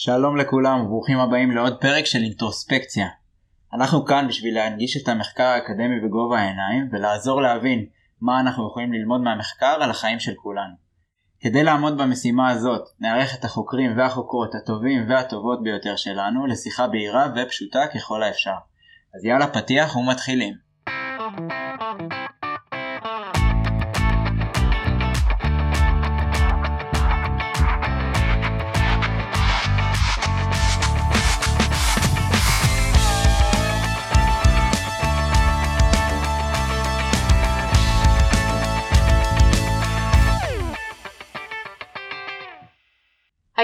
שלום לכולם וברוכים הבאים לעוד פרק של אינטרוספקציה. אנחנו כאן בשביל להנגיש את המחקר האקדמי בגובה העיניים ולעזור להבין מה אנחנו יכולים ללמוד מהמחקר על החיים של כולנו. כדי לעמוד במשימה הזאת נערך את החוקרים והחוקרות הטובים והטובות ביותר שלנו לשיחה בהירה ופשוטה ככל האפשר. אז יאללה פתיח ומתחילים.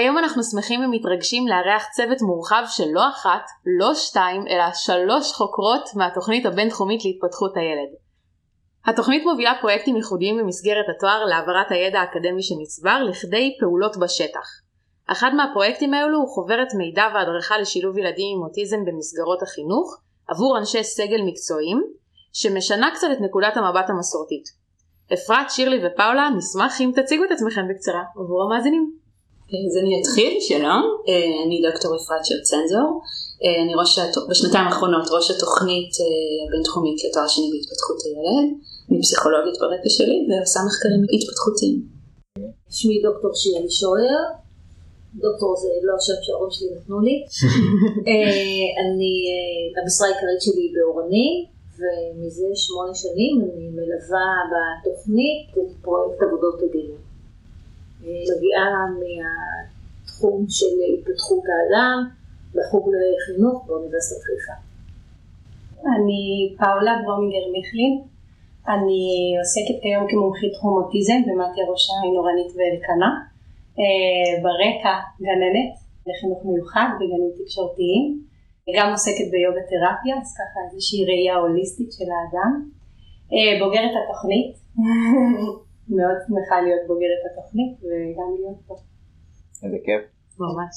היום אנחנו שמחים ומתרגשים לארח צוות מורחב של לא אחת, לא שתיים, אלא שלוש חוקרות מהתוכנית הבינתחומית להתפתחות הילד. התוכנית מובילה פרויקטים ייחודיים במסגרת התואר להעברת הידע האקדמי שנצבר לכדי פעולות בשטח. אחד מהפרויקטים האלו הוא חוברת מידע והדרכה לשילוב ילדים עם אוטיזם במסגרות החינוך עבור אנשי סגל מקצועיים, שמשנה קצת את נקודת המבט המסורתית. אפרת, שירלי ופאולה, נשמח אם תציגו את עצמכם בקצרה עבור המאזינים. אז אני אתחיל, שלום, אה, אני דוקטור אפרת של צנזור, אה, אני ראש, בשנתיים האחרונות ראש התוכנית הבינתחומית אה, לתואר שני בהתפתחות הילד, אני פסיכולוגית ברקע שלי ועושה מחקרים התפתחותיים. שמי דוקטור שירלי שוער, דוקטור זה לא השם שההורים שלי נתנו לי, אני, המשרה העיקרית שלי באורני, ומזה שמונה שנים אני מלווה בתוכנית את פרויקט עבודות הדין. מגיעה מהתחום של התפתחות האדם בחוג לחינוך באוניברסיטת חיפה. אני פאולה ברומינגר מיכלין, אני עוסקת כיום כמומחית תחום אוטיזם במטה ראש העין אורנית ואלקנה, אה, ברקע גננת לחינוך מיוחד בגנים תקשורתיים, גם עוסקת ביוגה תרפיה, אז ככה איזושהי ראייה הוליסטית של האדם, אה, בוגרת התוכנית מאוד שמחה להיות בוגרת התוכנית וגם להיות פה. איזה כיף. ממש.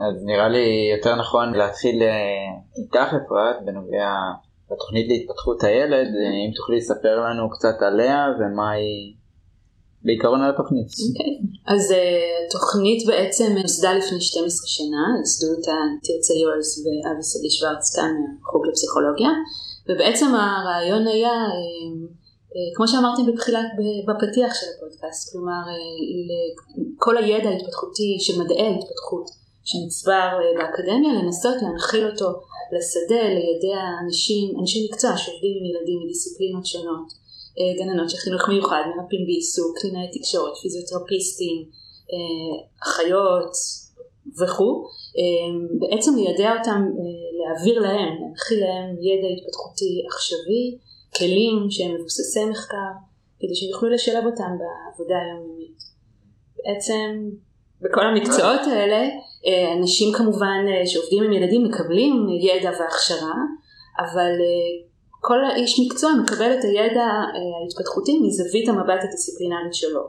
אז נראה לי יותר נכון להתחיל אה, איתך אפרת בנוגע לתוכנית להתפתחות הילד, אה, אם תוכלי לספר לנו קצת עליה ומה היא בעיקרון על התוכנית. אוקיי, okay. אז uh, תוכנית בעצם נוסדה לפני 12 שנה, ייסדו אותה תרצה יואלס ואבי שגיא שוורץ כאן מהחוג לפסיכולוגיה, ובעצם הרעיון היה uh, אה, כמו שאמרתי בתחילת, בפתיח של הפודקאסט, כלומר אה, כל הידע ההתפתחותי של מדעי ההתפתחות שנצבר אה, באקדמיה, לנסות להנחיל אותו לשדה, לידי האנשים, אנשי מקצוע שעובדים עם ילדים מדיסציפלינות שונות, גננות של חינוך מיוחד, מרפאים בעיסוק, קלינאי תקשורת, פיזיותרפיסטים, אחיות וכו', בעצם לידע אותם, להעביר להם, להנחיל להם ידע התפתחותי עכשווי כלים שהם מבוססי מחקר, כדי שיוכלו לשלב אותם בעבודה היומיומית. בעצם בכל המקצועות האלה, אה, אנשים כמובן אה, שעובדים עם ילדים מקבלים ידע והכשרה, אבל אה, כל איש מקצוע מקבל את הידע ההתפתחותי מזווית המבט הדיסציפלינלית שלו.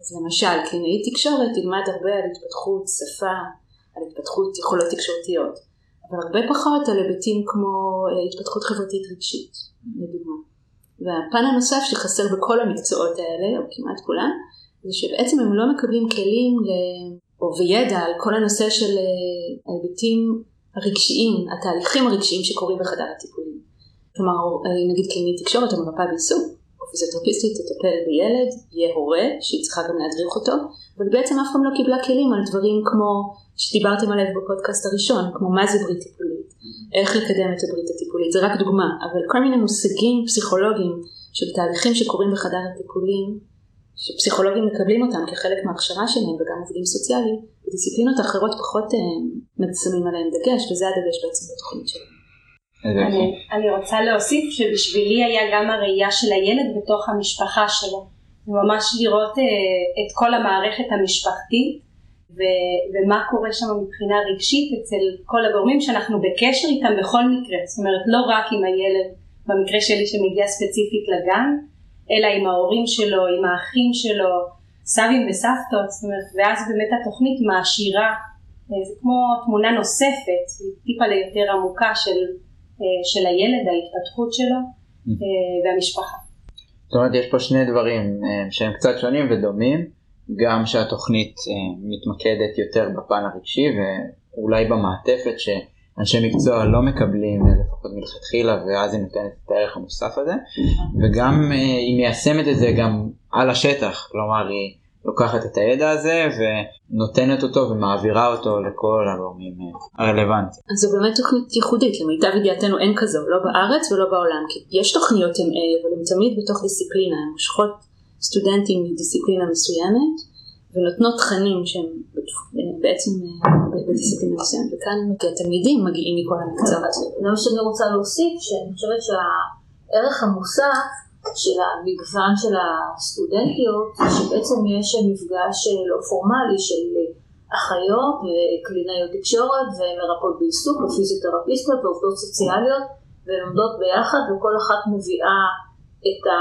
אז למשל, קלינאית תקשורת תלמד הרבה על התפתחות שפה, על התפתחות יכולות תקשורתיות, אבל הרבה פחות על היבטים כמו התפתחות חברתית רגשית, לדוגמה. והפן הנוסף שחסר בכל המקצועות האלה, או כמעט כולם, זה שבעצם הם לא מקבלים כלים ל... או וידע על כל הנושא של אה, ההיבטים הרגשיים, התהליכים הרגשיים שקורים בחדר הטיפולים. כלומר, אה, נגיד קלינית תקשורת או מרפאה בעיסוק, או פיזיותרפיסטית תטפל בילד, יהיה הורה, שהיא צריכה גם להדריך אותו, אבל בעצם אף פעם לא קיבלה כלים על דברים כמו שדיברתם עליהם בפודקאסט הראשון, כמו מה זה ברית טיפולית, איך לקדם את הברית הטיפולית, זה רק דוגמה, אבל כל מיני מושגים פסיכולוגיים של תהליכים שקורים בחדר הטיפולים, שפסיכולוגים מקבלים אותם כחלק מההכשרה שלהם וגם עובדים סוציאליים, ודיסציפלינות אחרות פחות אה, שמים עליהם דגש, וזה הדגש בעצם בתוכנית שלנו. אני, אני רוצה להוסיף שבשבילי היה גם הראייה של הילד בתוך המשפחה שלו, ממש לראות אה, את כל המערכת המשפחתית ו- ומה קורה שם מבחינה רגשית אצל כל הגורמים שאנחנו בקשר איתם בכל מקרה, זאת אומרת לא רק עם הילד במקרה שלי שמגיע ספציפית לגן, אלא עם ההורים שלו, עם האחים שלו, סבים וסבתות, זאת אומרת, ואז באמת התוכנית מעשירה, אה, זה כמו תמונה נוספת, טיפה ליותר עמוקה של, אה, של הילד, ההתפתחות שלו אה, והמשפחה. זאת אומרת יש פה שני דברים שהם קצת שונים ודומים. גם שהתוכנית אה, מתמקדת יותר בפן הרגשי ואולי במעטפת שאנשי מקצוע לא מקבלים לפחות מלכתחילה ואז היא נותנת את הערך המוסף הזה. וגם היא מיישמת את זה גם על השטח כלומר היא לוקחת את הידע הזה ונותנת אותו ומעבירה אותו לכל הגורמים הרלוונטיים. אז זו באמת תוכנית ייחודית, למיטב ידיעתנו אין כזו, לא בארץ ולא בעולם, כי יש תוכניות MA אבל הן תמיד בתוך דיסציפלינה, הן מושכות סטודנטים מדיסציפלינה מסוימת ונותנות תכנים שהם בעצם בדיסציפלינה מסוימת, וכאן התלמידים מגיעים מכל המקצועות. זה מה שאני רוצה להוסיף, שאני חושבת שהערך המוסף של המגוון של הסטודנטיות, שבעצם יש מפגש לא פורמלי של אחיות וקלינאיות תקשורת ומרפאות בעיסוק ופיזיותרפיסטיות ועובדות סוציאליות ולומדות ביחד וכל אחת מביאה את, ה,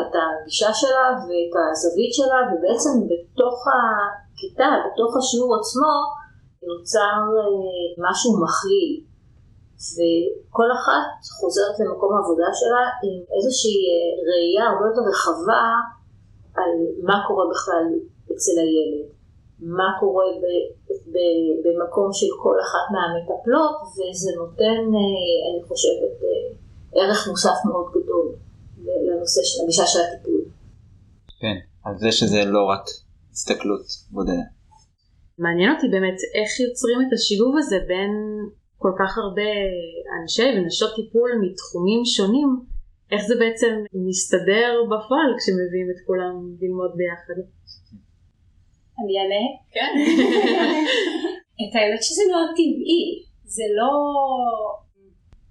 את הגישה שלה ואת הזווית שלה ובעצם בתוך הכיתה, בתוך השיעור עצמו נוצר אה, משהו מכליל. וכל אחת חוזרת למקום העבודה שלה עם איזושהי אה, ראייה הרבה יותר רחבה על מה קורה בכלל אצל הילד, מה קורה ב, ב, במקום של כל אחת מהמטפלות, וזה נותן, אה, אני חושבת, ערך מוסף מאוד גדול לנושא של הגישה של הטיפול. כן, על זה שזה לא רק הסתכלות בודדת. מעניין אותי באמת איך יוצרים את השילוב הזה בין כל כך הרבה אנשי ונשות טיפול מתחומים שונים, איך זה בעצם מסתדר בפועל כשמביאים את כולם ללמוד ביחד? אני אענה? כן. את האמת שזה מאוד טבעי, זה לא...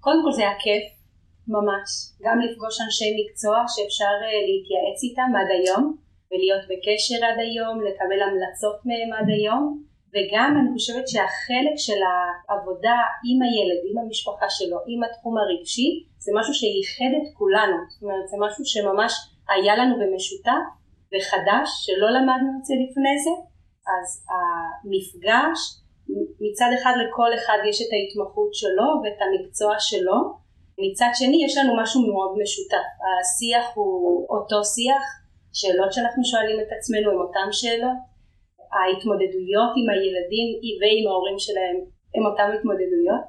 קודם כל זה היה כיף, ממש. גם לפגוש אנשי מקצוע שאפשר אה, להתייעץ איתם עד היום, ולהיות בקשר עד היום, לקבל המלצות מהם עד היום. וגם אני חושבת שהחלק של העבודה עם הילד, עם המשפחה שלו, עם התחום הרגשי, זה משהו שייחד את כולנו, זאת אומרת זה משהו שממש היה לנו במשותף וחדש, שלא למדנו את זה לפני זה, אז המפגש, מצד אחד לכל אחד יש את ההתמחות שלו ואת המקצוע שלו, מצד שני יש לנו משהו מאוד משותף, השיח הוא אותו שיח, שאלות שאנחנו שואלים את עצמנו הן אותן שאלות, ההתמודדויות עם הילדים ועם ההורים שלהם הם אותם התמודדויות,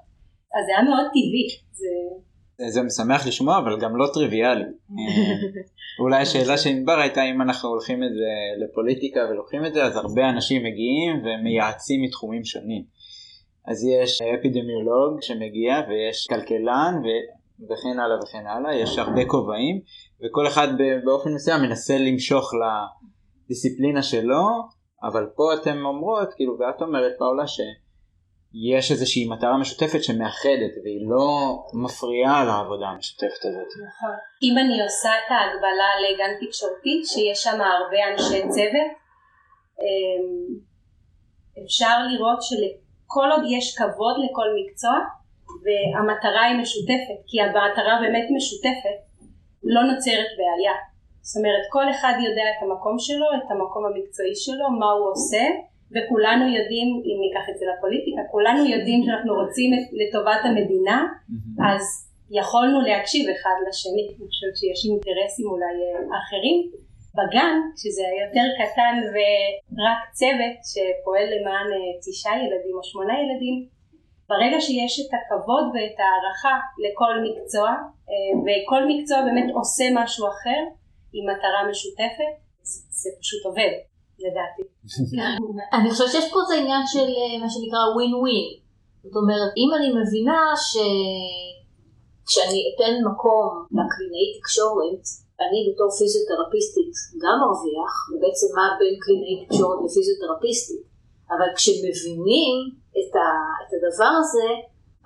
אז זה היה מאוד טבעי. זה... זה משמח לשמוע אבל גם לא טריוויאלי. אולי השאלה של ענבר הייתה אם אנחנו הולכים את זה לפוליטיקה ולוקחים את זה אז הרבה אנשים מגיעים ומייעצים מתחומים שונים. אז יש אפידמיולוג שמגיע ויש כלכלן ו... וכן הלאה וכן הלאה יש הרבה כובעים וכל אחד באופן מסוים מנסה למשוך לדיסציפלינה שלו אבל פה אתן אומרות, כאילו, ואת אומרת פאולה שיש איזושהי מטרה משותפת שמאחדת והיא לא מפריעה לעבודה המשותפת הזאת. נכון. אם אני עושה את ההגבלה לגן תקשורתי, שיש שם הרבה אנשי צוות, אמ, אפשר לראות שכל עוד יש כבוד לכל מקצוע והמטרה היא משותפת, כי המטרה באמת משותפת, לא נוצרת בעיה. זאת אומרת כל אחד יודע את המקום שלו, את המקום המקצועי שלו, מה הוא עושה וכולנו יודעים, אם ניקח את זה לפוליטיקה, כולנו יודעים שאנחנו רוצים את, לטובת המדינה אז יכולנו להקשיב אחד לשני, אני חושבת שיש אינטרסים אולי אה, אחרים. בגן, שזה יותר קטן ורק צוות שפועל למען אה, תשעה ילדים או שמונה ילדים, ברגע שיש את הכבוד ואת ההערכה לכל מקצוע אה, וכל מקצוע באמת עושה משהו אחר עם מטרה משותפת, זה פשוט עובד, לדעתי. אני חושבת שיש פה איזה עניין של אה, מה שנקרא ווין ווין. זאת אומרת, אם אני מבינה שכשאני אתן מקום לקלינאי תקשורת, אני בתור פיזיותרפיסטית גם מרוויח, ובעצם מה בין קלינאי תקשורת לפיזיותרפיסטית, אבל כשמבינים את, ה, את הדבר הזה,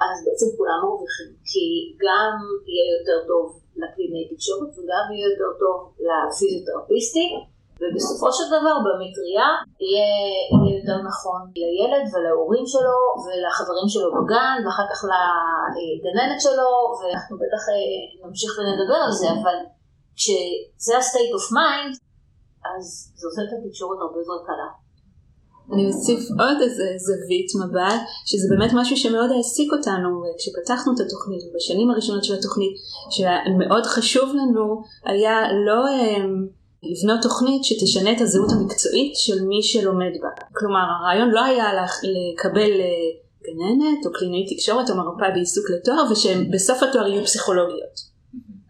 אז בעצם כולם מרוויחים, כי גם יהיה יותר טוב לקלינאי תקשורת וגם יהיה יותר טוב לפיזיותרפיסטי ובסופו של דבר במטריה יהיה, יהיה יותר נכון לילד ולהורים שלו ולחברים שלו בגן ואחר כך לגננת שלו ואנחנו בטח אה, נמשיך ונדבר על זה אבל כשזה ה-state of mind אז זה עושה את התקשורת הרבה יותר קלה. אני אוסיף עוד איזה זווית מבט, שזה באמת משהו שמאוד העסיק אותנו כשפתחנו את התוכנית, בשנים הראשונות של התוכנית, שמאוד חשוב לנו היה לא הם, אמ, לבנות תוכנית שתשנה את הזהות המקצועית של מי שלומד בה. כלומר הרעיון לא היה לקבל אה, גננת או קלינאי תקשורת או מרפאה בעיסוק לתואר ושבסוף התואר יהיו פסיכולוגיות.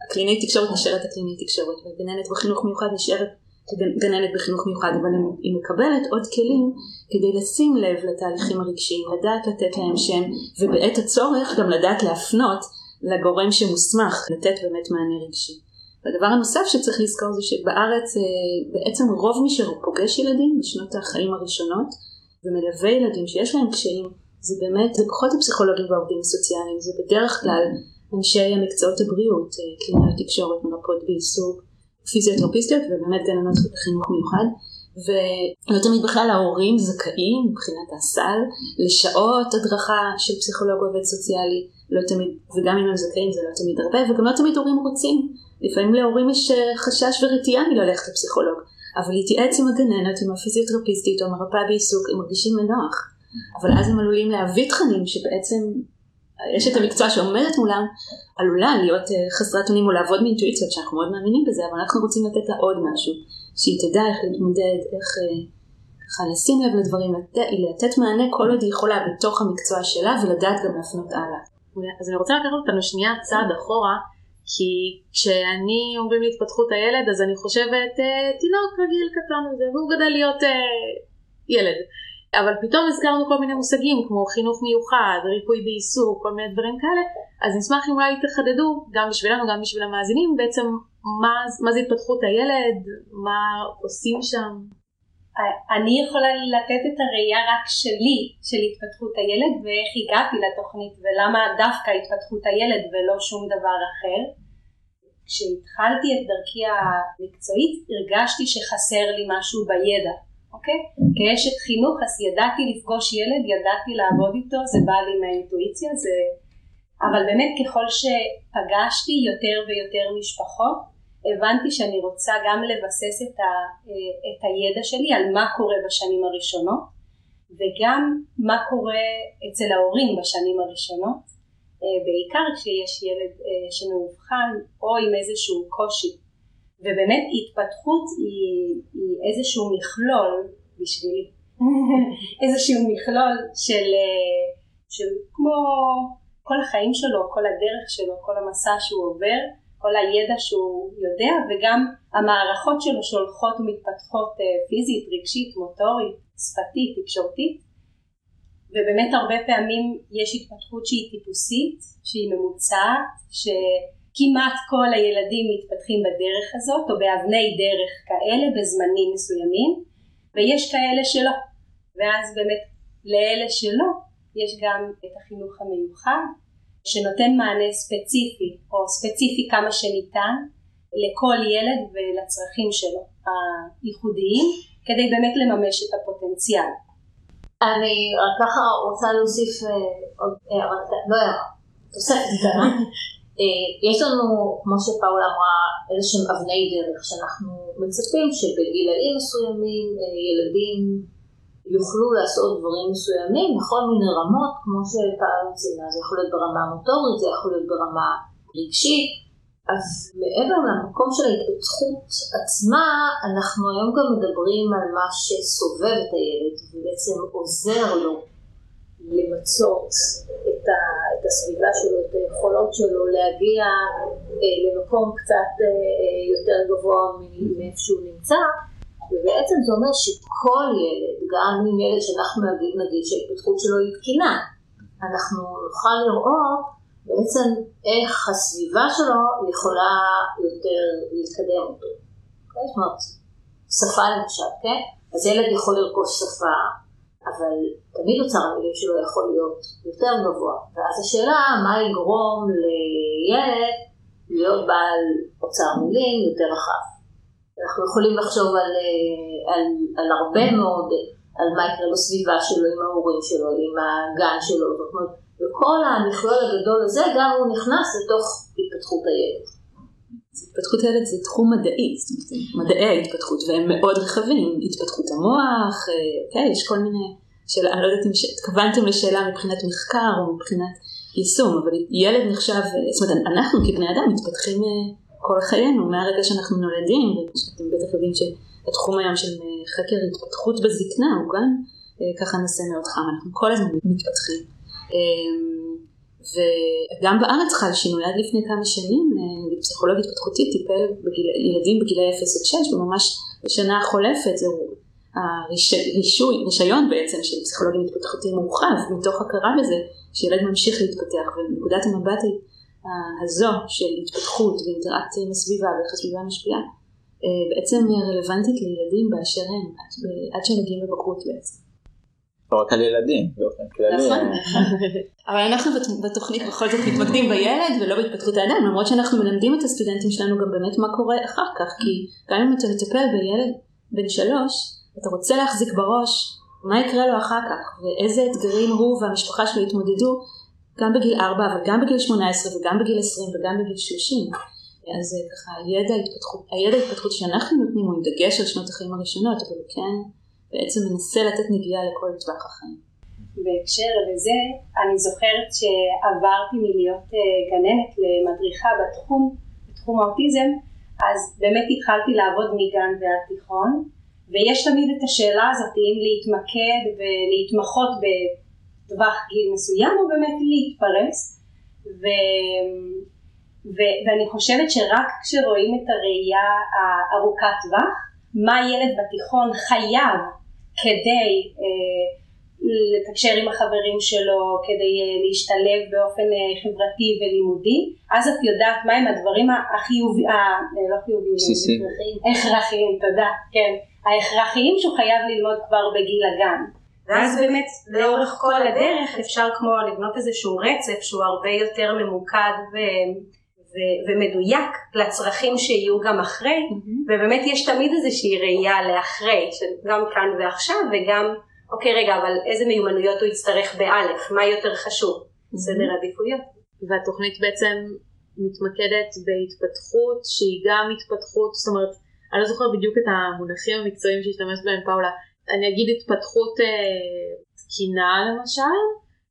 הקלינאי תקשורת נשארת הקלינאי תקשורת והגננת בחינוך מיוחד נשארת גננת בחינוך מיוחד אבל היא מקבלת עוד כלים כדי לשים לב לתהליכים הרגשיים, לדעת לתת להם שם ובעת הצורך גם לדעת להפנות לגורם שמוסמך לתת באמת מענה רגשי. והדבר הנוסף שצריך לזכור זה שבארץ אה, בעצם רוב מי שפוגש ילדים בשנות החיים הראשונות ומלווה ילדים שיש להם קשיים זה באמת, זה פחות הפסיכולוגים והעובדים הסוציאליים, זה בדרך כלל אנשי מקצועות הבריאות, אה, קלינאיות תקשורת, מרפאות בעיסוק, פיזיותרפיסטיות ובאמת גננות בחינוך מיוחד. ולא תמיד בכלל ההורים זכאים מבחינת הסל לשעות הדרכה של פסיכולוג עובד סוציאלי, לא תמיד, וגם אם הם זכאים זה לא תמיד הרבה וגם לא תמיד הורים רוצים, לפעמים להורים יש אה, חשש ורתיעה מללכת לפסיכולוג, אבל להתייעץ עם הגננת, עם הפיזיותרפיסטית או המרפאה בעיסוק הם מרגישים מנוח, אבל אז הם עלולים להביא תכנים שבעצם אשת המקצוע שעומדת מולם עלולה להיות אה, חסרת אונים או לעבוד מאינטואיציות שאנחנו מאוד מאמינים בזה, אבל אנחנו רוצים לתת לה עוד משהו, שהיא תדע איך להתמודד, איך אה, ככה לשים לב לדברים, לתת, מענה כל עוד היא יכולה בתוך המקצוע שלה ולדעת גם להפנות הלאה. אז אני רוצה לקחת אותנו שנייה צעד אחורה, כי כשאני אומרים להתפתחות הילד אז אני חושבת אה, תינוק רגיל קטן והוא גדל להיות ילד. אבל פתאום הזכרנו כל מיני מושגים כמו חינוך מיוחד, ריפוי בעיסוק, כל מיני דברים כאלה, אז נשמח אם אולי תחדדו, גם בשבילנו, גם בשביל המאזינים, בעצם מה, מה זה התפתחות הילד, מה עושים שם. אני יכולה לתת את הראייה רק שלי, של התפתחות הילד, ואיך הגעתי לתוכנית, ולמה דווקא התפתחות הילד ולא שום דבר אחר. כשהתחלתי את דרכי המקצועית, הרגשתי שחסר לי משהו בידע. אוקיי? כאשת חינוך אז ידעתי לפגוש ילד, ידעתי לעבוד איתו, זה בא לי מהאינטואיציה, זה... אבל באמת ככל שפגשתי יותר ויותר משפחות, הבנתי שאני רוצה גם לבסס את, ה, את הידע שלי על מה קורה בשנים הראשונות, וגם מה קורה אצל ההורים בשנים הראשונות, בעיקר כשיש ילד שמאובחן או עם איזשהו קושי ובאמת התפתחות היא, היא איזשהו מכלול בשבילי, איזשהו מכלול של, של כמו כל החיים שלו, כל הדרך שלו, כל המסע שהוא עובר, כל הידע שהוא יודע וגם המערכות שלו שהולכות ומתפתחות אה, פיזית, רגשית, מוטורית, שפתית, תקשורתית. ובאמת הרבה פעמים יש התפתחות שהיא טיפוסית, שהיא ממוצעת, ש... כמעט כל הילדים מתפתחים בדרך הזאת או באבני דרך כאלה בזמנים מסוימים ויש כאלה שלא ואז באמת לאלה שלא יש גם את החינוך המיוחד שנותן מענה ספציפי או ספציפי כמה שניתן לכל ילד ולצרכים שלו הייחודיים כדי באמת לממש את הפוטנציאל. אני רק ככה רוצה להוסיף אה, עוד הערה, לא הערה, תוספת קטנה. אה, יש לנו, כמו שפאולה אמרה, איזה שהם אבני דרך שאנחנו מצפים שבגילאים מסוימים אה, ילדים יוכלו לעשות דברים מסוימים בכל מיני רמות, כמו שפאולה ציינה, זה יכול להיות ברמה מוטורית, זה יכול להיות ברמה רגשית, אז מעבר למקום של ההתפתחות עצמה, אנחנו היום גם מדברים על מה שסובב את הילד ובעצם עוזר לו למצות את, ה, את הסביבה שלו, את היכולות שלו, להגיע אה, למקום קצת אה, אה יותר גבוה מאיפה שהוא נמצא, ובעצם זה אומר שכל ילד, גם אם ילד שאנחנו נגיד, נגיד שההתפתחות שלו היא תקינה, אנחנו נוכל לראות בעצם איך הסביבה שלו יכולה יותר לקדם אותו. Okay? זאת אומרת, שפה למשל, כן? אז ילד יכול לרכוש שפה אבל תמיד אוצר המילים שלו יכול להיות יותר גבוה. ואז השאלה, מה יגרום לילד להיות בעל אוצר מילים יותר רחב. אנחנו יכולים לחשוב על, אה, על, על הרבה מאוד, על מה יקרה בסביבה שלו, עם ההורים שלו, עם הגן שלו, וכל המכלול הגדול הזה גם הוא נכנס לתוך התפתחות הילד. התפתחות הילד זה תחום מדעי, זאת אומרת, מדעי ההתפתחות, והם מאוד רחבים, התפתחות המוח, אה, כן, יש כל מיני, שאלה, אני לא יודעת אם התכוונתם לשאלה מבחינת מחקר או מבחינת יישום, אבל ילד נחשב, זאת אומרת, אנחנו כבני אדם מתפתחים אה, כל חיינו, מהרגע שאנחנו נולדים, ואתם בטח יודעים שהתחום היום של חקר התפתחות בזקנה הוא גם ככה נושא מאוד חם, אנחנו כל הזמן מתפתחים. וגם בארץ חל שינוי, עד לפני כמה שנים, נגיד פסיכולוג התפתחותי טיפל בגיל, ילדים בגילאי 0 עד 6, וממש בשנה החולפת זהו הרישוי, רישיון בעצם של פסיכולוגים התפתחותיים מורחב, מתוך הכרה בזה שילד ממשיך להתפתח, ונקודת המבט הזו של התפתחות ואינטראקציה עם הסביבה ואיך הסביבה משפיעה, בעצם רלוונטית לילדים באשר הם, עד שהם מגיעים לבגרות בעצם. לא רק על ילדים, באופן כללי. נכון, אבל אנחנו בתוכנית בכל זאת מתמקדים בילד ולא בהתפתחות האדם, למרות שאנחנו מלמדים את הסטודנטים שלנו גם באמת מה קורה אחר כך, כי גם אם אתה מטפל בילד בן שלוש, אתה רוצה להחזיק בראש מה יקרה לו אחר כך, ואיזה אתגרים הוא והמשפחה שלו יתמודדו גם בגיל 4, אבל גם בגיל 18 וגם בגיל 20 וגם בגיל 30. אז ככה, הידע ההתפתחות, הידע ההתפתחות שאנחנו נותנים הוא עם דגש על שנות החיים הראשונות, אבל הוא כן בעצם מנסה לתת נגיעה לכל טווח החיים. בהקשר לזה, אני זוכרת שעברתי מלהיות גננת למדריכה בתחום, בתחום האוטיזם, אז באמת התחלתי לעבוד מגן ועד תיכון, ויש תמיד את השאלה הזאת אם להתמקד ולהתמחות בטווח גיל מסוים או באמת להתפרס ו... ו... ואני חושבת שרק כשרואים את הראייה הארוכת טווח מה ילד בתיכון חייב כדי אה, לתקשר עם החברים שלו, כדי אה, להשתלב באופן אה, חברתי ולימודי, אז את יודעת מהם הדברים החיוביים, אה, לא חיוביים, הכרחיים, תודה, כן, ההכרחיים שהוא חייב ללמוד כבר בגיל הגן. ואז באמת לאורך כל הדרך אפשר כמו לבנות איזשהו רצף שהוא הרבה יותר ממוקד ו... ו- ומדויק לצרכים שיהיו גם אחרי, mm-hmm. ובאמת יש תמיד איזושהי ראייה לאחרי, גם כאן ועכשיו, וגם, אוקיי רגע, אבל איזה מיומנויות הוא יצטרך באלף, מה יותר חשוב, mm-hmm. סדר עדיפויות. והתוכנית בעצם מתמקדת בהתפתחות שהיא גם התפתחות, זאת אומרת, אני לא זוכרת בדיוק את המונחים המקצועיים שהשתמשת בהם פאולה, אני אגיד התפתחות אה, תקינה למשל,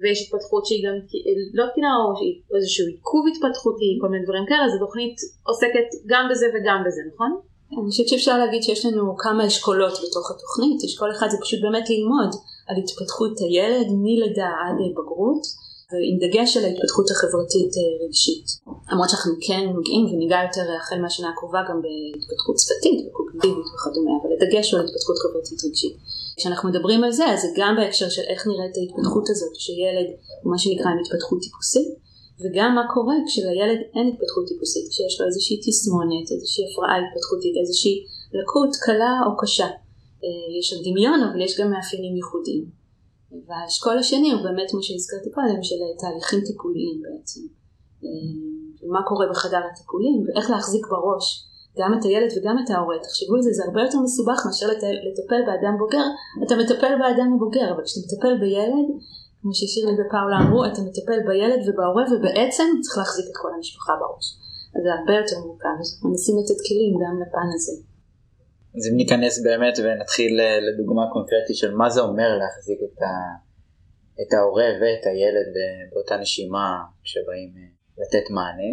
ויש התפתחות שהיא גם לא תקינה או איזשהו עיכוב התפתחותי, כל מיני דברים כאלה, אז התוכנית עוסקת גם בזה וגם בזה, נכון? אני חושבת שאפשר להגיד שיש לנו כמה אשכולות בתוך התוכנית, אשכול אחד זה פשוט באמת ללמוד על התפתחות הילד מלידה עד בגרות, ועם דגש על ההתפתחות החברתית רגשית. למרות שאנחנו כן נוגעים וניגע יותר החל מהשנה הקרובה גם בהתפתחות שפתית וקוגניטיבית וכדומה, אבל הדגש הוא על התפתחות חברתית רגשית. כשאנחנו מדברים על זה, אז זה גם בהקשר של איך נראית ההתפתחות הזאת, שילד הוא מה שנקרא עם התפתחות טיפוסית, וגם מה קורה כשלילד אין התפתחות טיפוסית, כשיש לו איזושהי תסמונת, איזושהי הפרעה התפתחותית, איזושהי לקות קלה או קשה. אה, יש עוד דמיון, אבל יש גם מאפיינים ייחודיים. והאשכול השני הוא באמת, כמו שהזכרתי קודם, של תהליכים טיפוליים בעצם. אה, מה קורה בחדר הטיפולים, ואיך להחזיק בראש גם את הילד וגם את ההורה. תחשבו על זה, זה הרבה יותר מסובך מאשר לטפל באדם בוגר. אתה מטפל באדם הבוגר, אבל כשאתה מטפל בילד, כמו ששירלי ופאולה אמרו, אתה מטפל בילד ובהורה, ובעצם צריך להחזיק את כל המשפחה בראש. אז זה הרבה יותר מורכב, אז אנחנו מנסים לתת כלים גם לפן הזה. אז אם ניכנס באמת ונתחיל אה, לדוגמה קונקרטית של מה זה אומר להחזיק את, ה... את ההורה ואת הילד באותה נשימה כשבאים אה, לתת מענה.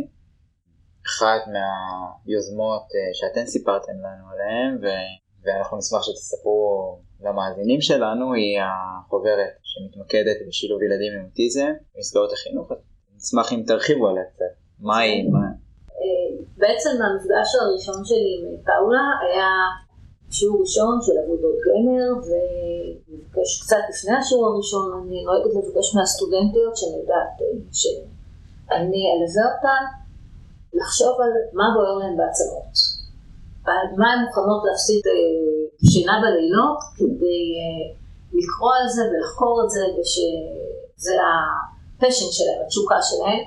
אחת מהיוזמות אה, שאתן סיפרתם לנו עליהן ו... ואנחנו נשמח שתספרו למאזינים שלנו היא החוברת שמתמקדת בשילוב ילדים עם אוטיזם במסגרות החינוך. נשמח אם תרחיבו עליה קצת. מה היא? מה... אה, בעצם המפגש הראשון שלי עם פאולה היה שיעור ראשון של עבודות גמר ומבקש קצת לפני השיעור הראשון אני נוהגת לבקש מהסטודנטיות שאני יודעת אה, שאני אלווה אותן לחשוב על מה בוער להן בעצמות, ועל מה הן מוכנות להפסיד אה, שינה בלילות כדי אה, לקרוא על זה ולחקור את זה, ושזה הפשן שלהם, התשוקה שלהם.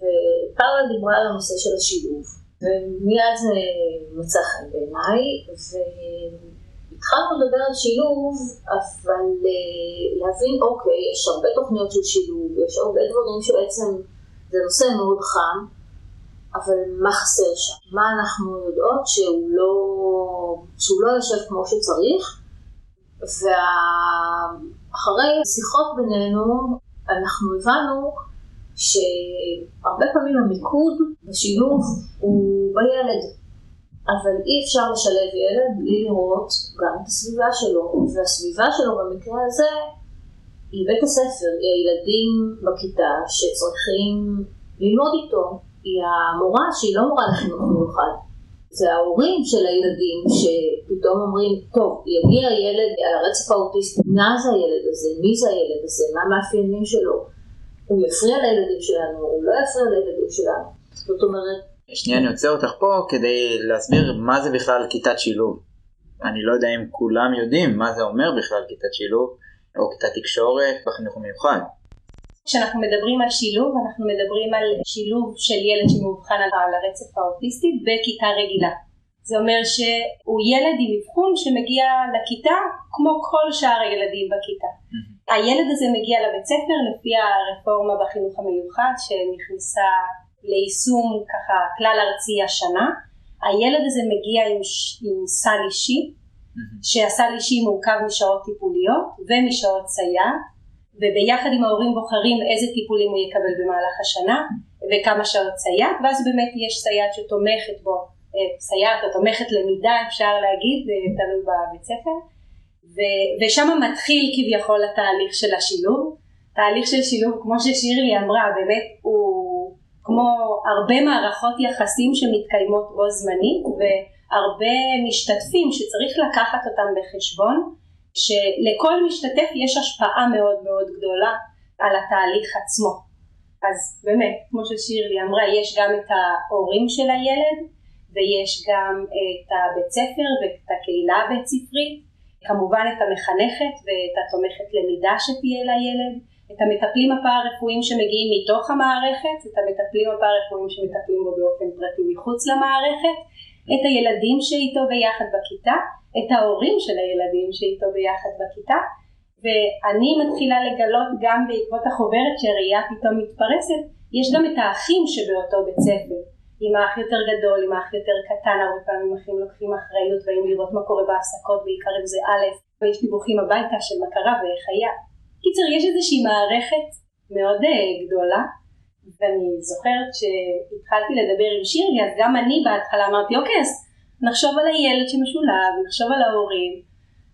ופאולה דיברה על הנושא של השילוב, ומיד זה מצא חן בעיניי, והתחלנו לדבר על שילוב, אבל אה, להבין, אוקיי, יש הרבה תוכניות של שילוב, יש הרבה דברים שבעצם זה נושא מאוד חם, אבל מה חסר שם? מה אנחנו יודעות שהוא לא, שהוא לא יושב כמו שצריך? ואחרי שיחות בינינו אנחנו הבנו שהרבה פעמים המיקוד בשילוב הוא בילד. אבל אי אפשר לשלב ילד בלי לראות גם את הסביבה שלו, והסביבה שלו במקרה הזה היא בית הספר, היא הילדים בכיתה שצריכים ללמוד איתו, היא המורה שהיא לא מורה לחינוך מיוחד. זה ההורים של הילדים שפתאום אומרים, טוב, יגיע ילד על הרצף האוטיסטי, מה זה הילד הזה, מי זה הילד הזה, מה המאפיינים שלו, הוא יפריע לילדים שלנו, הוא לא יפריע לילדים שלנו. זאת אומרת, שנייה אני עוצר אותך פה כדי להסביר מה זה בכלל כיתת שילוב. אני לא יודע אם כולם יודעים מה זה אומר בכלל כיתת שילוב או כיתת תקשורת בחינוך המיוחד. כשאנחנו מדברים על שילוב, אנחנו מדברים על שילוב של ילד שמאובחן על הרצף האוטיסטי בכיתה רגילה. זה אומר שהוא ילד עם אבחון שמגיע לכיתה כמו כל שאר הילדים בכיתה. הילד הזה מגיע לבית ספר לפי הרפורמה בחינוך המיוחד שנכנסה ליישום ככה כלל ארצי השנה. הילד הזה מגיע עם, עם סל אישי, שהסל אישי מורכב משעות טיפוליות ומשעות סייעת, וביחד עם ההורים בוחרים איזה טיפולים הוא יקבל במהלך השנה וכמה שעות סייעת, ואז באמת יש סייעת שתומכת בו, אה, סייעת או תומכת למידה אפשר להגיד, אה, תלוי בבית ספר, ושם מתחיל כביכול התהליך של השילוב. תהליך של שילוב, כמו ששירלי אמרה, באמת הוא כמו הרבה מערכות יחסים שמתקיימות בו זמנית והרבה משתתפים שצריך לקחת אותם בחשבון שלכל משתתף יש השפעה מאוד מאוד גדולה על התהליך עצמו. אז באמת, כמו ששירלי אמרה, יש גם את ההורים של הילד ויש גם את הבית ספר ואת הקהילה הבית ספרית, כמובן את המחנכת ואת התומכת למידה שתהיה לילד את המטפלים הפארה-רפואיים שמגיעים מתוך המערכת, את המטפלים הפארה-רפואיים שמטפלים בו באופן פרטי מחוץ למערכת, את הילדים שאיתו ביחד בכיתה, את ההורים של הילדים שאיתו ביחד בכיתה, ואני מתחילה לגלות גם בעקבות החוברת שהראייה פתאום מתפרסת, יש גם את האחים שבאותו בית ספר, עם האח יותר גדול, עם האח יותר קטן, הרבה פעמים אחים לוקחים אחריות, באים לראות מה קורה בהפסקות, בעיקר אם זה א', ויש דיווחים הביתה של מה קרה ואיך היה. קיצר, יש איזושהי מערכת מאוד uh, גדולה, ואני זוכרת שהתחלתי לדבר עם שירלי, אז גם אני בהתחלה אמרתי, אוקיי, אז נחשוב על הילד שמשולב, נחשוב על ההורים,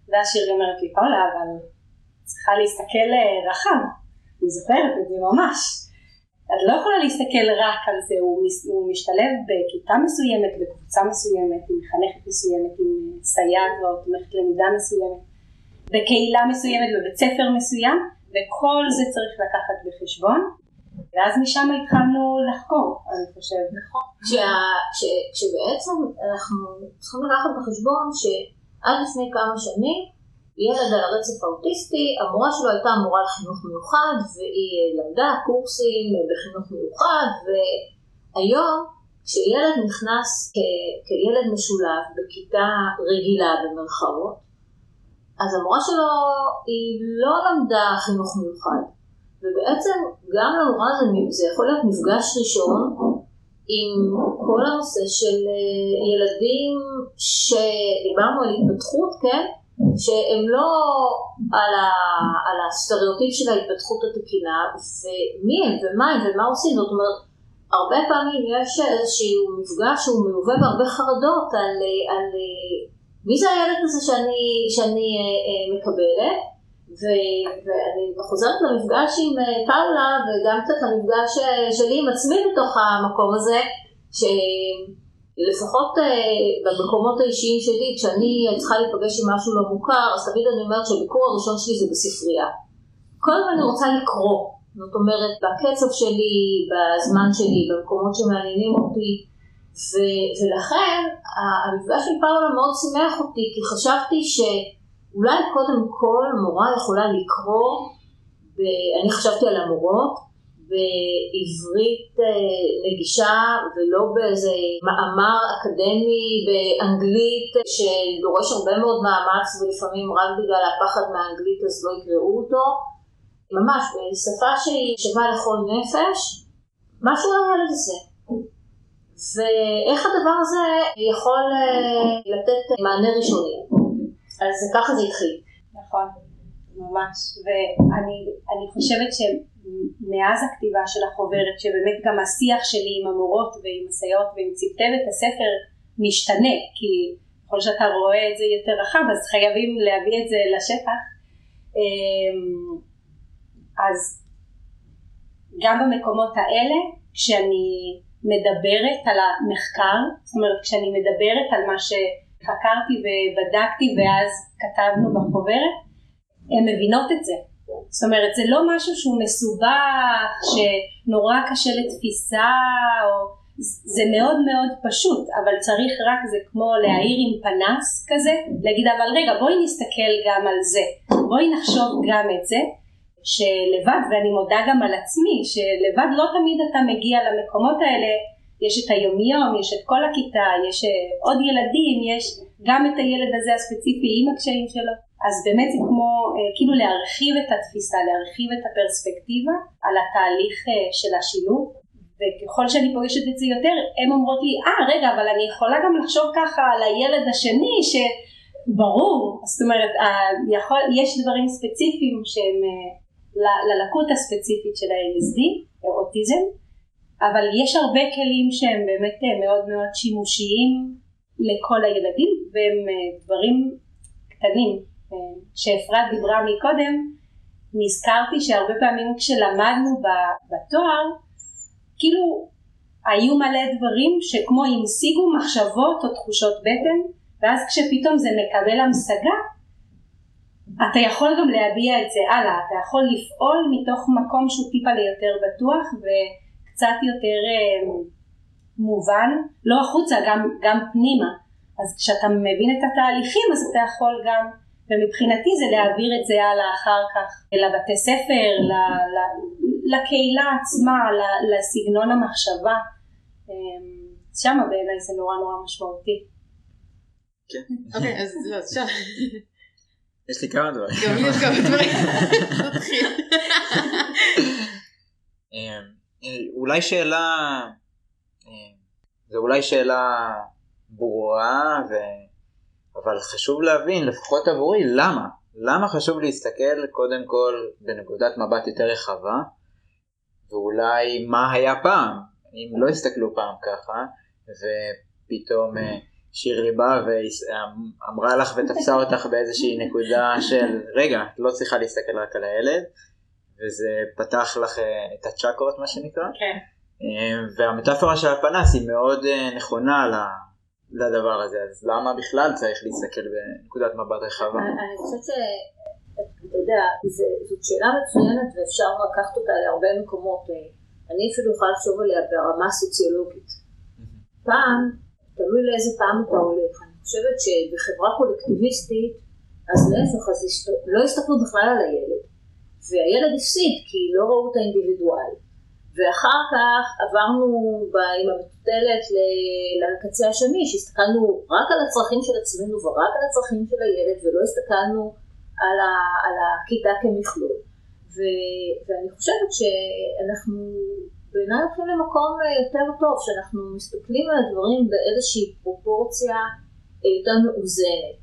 ואז שירלי אומרת לי, פאולה, אבל צריכה להסתכל uh, רחב, אני זוכרת את זה ממש. את לא יכולה להסתכל רק על זה, הוא, הוא משתלב בכיתה מסוימת, בקבוצה מסוימת, עם מחנכת מסוימת, עם סייעת או תומכת למידה מסוימת. בקהילה מסוימת, בבית ספר מסוים, וכל זה צריך לקחת בחשבון, ואז משם התחלנו לחקור, אני חושבת. נכון. כשבעצם אנחנו צריכים לקחת בחשבון שעד לפני כמה שנים ילד על הרצף האוטיסטי, המורה שלו הייתה מורה לחינוך מיוחד והיא למדה קורסים בחינוך מיוחד והיום כשילד נכנס כ- כילד משולב בכיתה רגילה במרכאות אז המורה שלו היא לא למדה חינוך מיוחד, ובעצם גם למורה זה, זה יכול להיות מפגש ראשון עם כל הנושא של אה, ילדים שדיברנו על התפתחות, כן? שהם לא על, ה, על הסטריאוטיפ של ההתפתחות התקינה, ומי הם ומה הם ומה עושים, זאת אומרת, הרבה פעמים יש איזשהו מפגש שהוא מלווה בהרבה חרדות על, על מי זה הילד הזה שאני, שאני אה, אה, מקבלת? ואני חוזרת למפגש עם אה, פאולה וגם קצת למפגש אה, שלי עם עצמי בתוך המקום הזה, שלפחות אה, במקומות האישיים שלי, כשאני צריכה להיפגש עם משהו לא מוכר, אז תמיד אני אומרת שהביקור הראשון שלי זה בספרייה. כל הזמן אני רוצה לקרוא, זאת אומרת, בקצב שלי, בזמן שלי, במקומות שמעניינים אותי. ו- ולכן המפגש עם פאולה מאוד שימח אותי, כי חשבתי שאולי קודם כל מורה יכולה לקרוא, אני חשבתי על המורות, בעברית אה, נגישה ולא באיזה מאמר אקדמי באנגלית שדורש הרבה מאוד מאמץ ולפעמים רק בגלל הפחד מהאנגלית אז לא יקראו אותו, ממש בשפה שהיא שווה לכל נפש, משהו על הילד הזה. ואיך הדבר הזה יכול אה, לתת מענה ראשוני. אז ככה זה התחיל. נכון, ממש. ואני חושבת מאז הכתיבה של החוברת, שבאמת גם השיח שלי עם המורות ועם הסייעות ועם צוותי בית הספר משתנה, כי ככל שאתה רואה את זה יותר רחב אז חייבים להביא את זה לשטח. אמ, אז גם במקומות האלה, כשאני מדברת על המחקר, זאת אומרת כשאני מדברת על מה שחקרתי ובדקתי ואז כתבנו בחוברת, הן מבינות את זה. זאת אומרת זה לא משהו שהוא מסובך, שנורא קשה לתפיסה, או... זה מאוד מאוד פשוט, אבל צריך רק זה כמו להאיר עם פנס כזה, להגיד אבל רגע בואי נסתכל גם על זה, בואי נחשוב גם את זה, שלבד, ואני מודה גם על עצמי, שלבד לא תמיד אתה מגיע למקומות האלה, יש את היומיום, יש את כל הכיתה, יש אה, עוד ילדים, יש גם את הילד הזה הספציפי עם הקשיים שלו, אז באמת זה כמו אה, כאילו להרחיב את התפיסה, להרחיב את הפרספקטיבה על התהליך אה, של השילוב, וככל שאני פוגשת את זה יותר, הן אומרות לי, אה ah, רגע, אבל אני יכולה גם לחשוב ככה על הילד השני, ש... ברור, זאת אומרת, יכול, יש דברים ספציפיים שהם ללקות הספציפית של ה-ASD, אוטיזם, אבל יש הרבה כלים שהם באמת אה, מאוד מאוד שימושיים לכל הילדים והם אה, דברים קטנים. אה, כשאפרת דיברה מקודם, נזכרתי שהרבה פעמים כשלמדנו בתואר, כאילו היו מלא דברים שכמו המשיגו מחשבות או תחושות בטן, ואז כשפתאום זה מקבל המשגה, אתה יכול גם להביע את זה הלאה, אתה יכול לפעול מתוך מקום שהוא טיפה ליותר בטוח וקצת יותר אה, מובן, לא החוצה, גם, גם פנימה. אז כשאתה מבין את התהליכים אז אתה יכול גם, ומבחינתי זה להעביר את זה הלאה אחר כך לבתי ספר, ל, ל, לקהילה עצמה, לסגנון המחשבה. אה, שמה בעיניי זה נורא נורא משמעותי. כן. אוקיי, אז לא, שם. יש לי כמה דברים. גם לי יש כמה דברים. אולי שאלה, אמ, זו אולי שאלה ברורה, ו... אבל חשוב להבין, לפחות עבורי, למה? למה חשוב להסתכל קודם כל בנקודת מבט יותר רחבה, ואולי מה היה פעם, אם לא הסתכלו פעם ככה, ופתאום... אה, שירלי באה ואמרה לך ותפסה אותך באיזושהי נקודה של רגע, את לא צריכה להסתכל רק על הילד, וזה פתח לך אה, את הצ'קרות מה שנקרא. כן. אה, והמטאפורה של הפנס היא מאוד אה, נכונה לדבר הזה, אז למה בכלל צריך להסתכל בנקודת מבט רחבה? אני חושבת ש... אתה יודע, זאת שאלה מצוינת ואפשר לקחת אותה להרבה מקומות. אני אפילו יכולה לחשוב עליה ברמה סוציולוגית. פעם תלוי לאיזה פעם אתה הולך. אני חושבת שבחברה קולקטיביסטית, אז להפך, אז לא הסתכלו בכלל על הילד. והילד הפסיד כי לא ראו את האינדיבידואל. ואחר כך עברנו עם המטוטלת לקצה השני, שהסתכלנו רק על הצרכים של עצמנו ורק על הצרכים של הילד, ולא הסתכלנו על, ה, על הכיתה כמכלול. ו, ואני חושבת שאנחנו בעיניי הולכים למקום יותר טוב, שאנחנו מסתכלים על הדברים באיזושהי פרופורציה אה, יותר מאוזנת.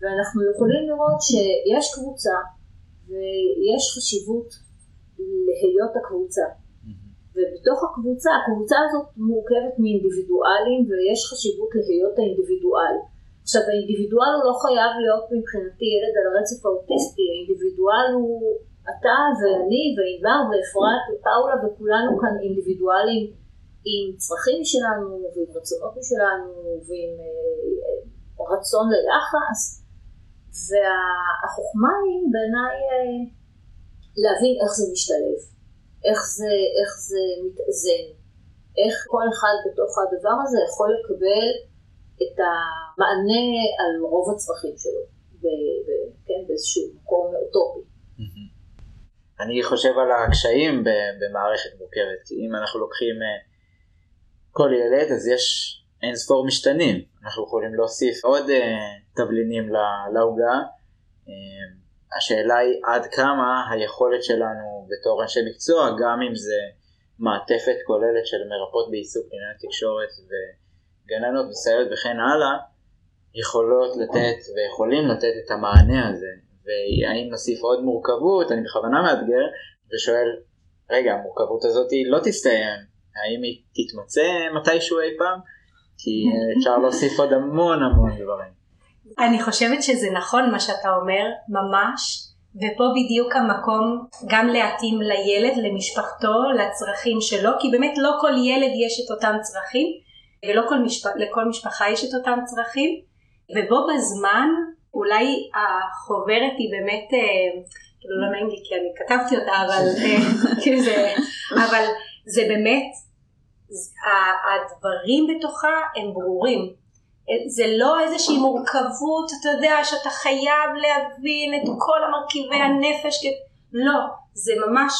ואנחנו יכולים לראות שיש קבוצה ויש חשיבות להיות הקבוצה. ובתוך הקבוצה, הקבוצה הזאת מורכבת מאינדיבידואלים ויש חשיבות להיות האינדיבידואל. עכשיו האינדיבידואל הוא לא חייב להיות מבחינתי ילד על הרצף האוטיסטי, האינדיבידואל הוא אתה ואני וענבר ואפרת ופאולה וכולנו כאן אינדיבידואלים עם צרכים שלנו ועם רצונות שלנו ועם אה, רצון ליחס והחוכמה היא בעיניי אה, להבין איך זה משתלב, איך זה, איך זה מתאזן, איך כל אחד בתוך הדבר הזה יכול לקבל את המענה על רוב הצרכים שלו, ב, ב, כן, באיזשהו מקום אוטופי. אני חושב על הקשיים במערכת מורכבת, כי אם אנחנו לוקחים אה, כל ילד אז יש אין ספור משתנים, אנחנו יכולים להוסיף עוד אה, תבלינים לעוגה, אה, השאלה היא עד כמה היכולת שלנו בתור אנשי מקצוע, גם אם זה מעטפת כוללת של מרפאות בעיסוק לעניין תקשורת וגננות וסייעות וכן הלאה, יכולות לתת ויכולים לתת את המענה הזה והאם נוסיף עוד מורכבות, אני בכוונה מאתגר ושואל רגע, המורכבות הזאת לא תסתיים. האם היא תתמצא מתישהו אי פעם? כי אפשר להוסיף עוד המון המון דברים. אני חושבת שזה נכון מה שאתה אומר, ממש, ופה בדיוק המקום גם להתאים לילד, למשפחתו, לצרכים שלו, כי באמת לא כל ילד יש את אותם צרכים, ולא כל משפ... לכל משפחה יש את אותם צרכים, ובו בזמן אולי החוברת היא באמת, אה, כאילו לא נעים לי כי אני כתבתי אותה, אבל, אה, כאילו זה, אבל זה באמת, הדברים בתוכה הם ברורים. זה לא איזושהי מורכבות, אתה יודע, שאתה חייב להבין את כל המרכיבי הנפש, לא, זה ממש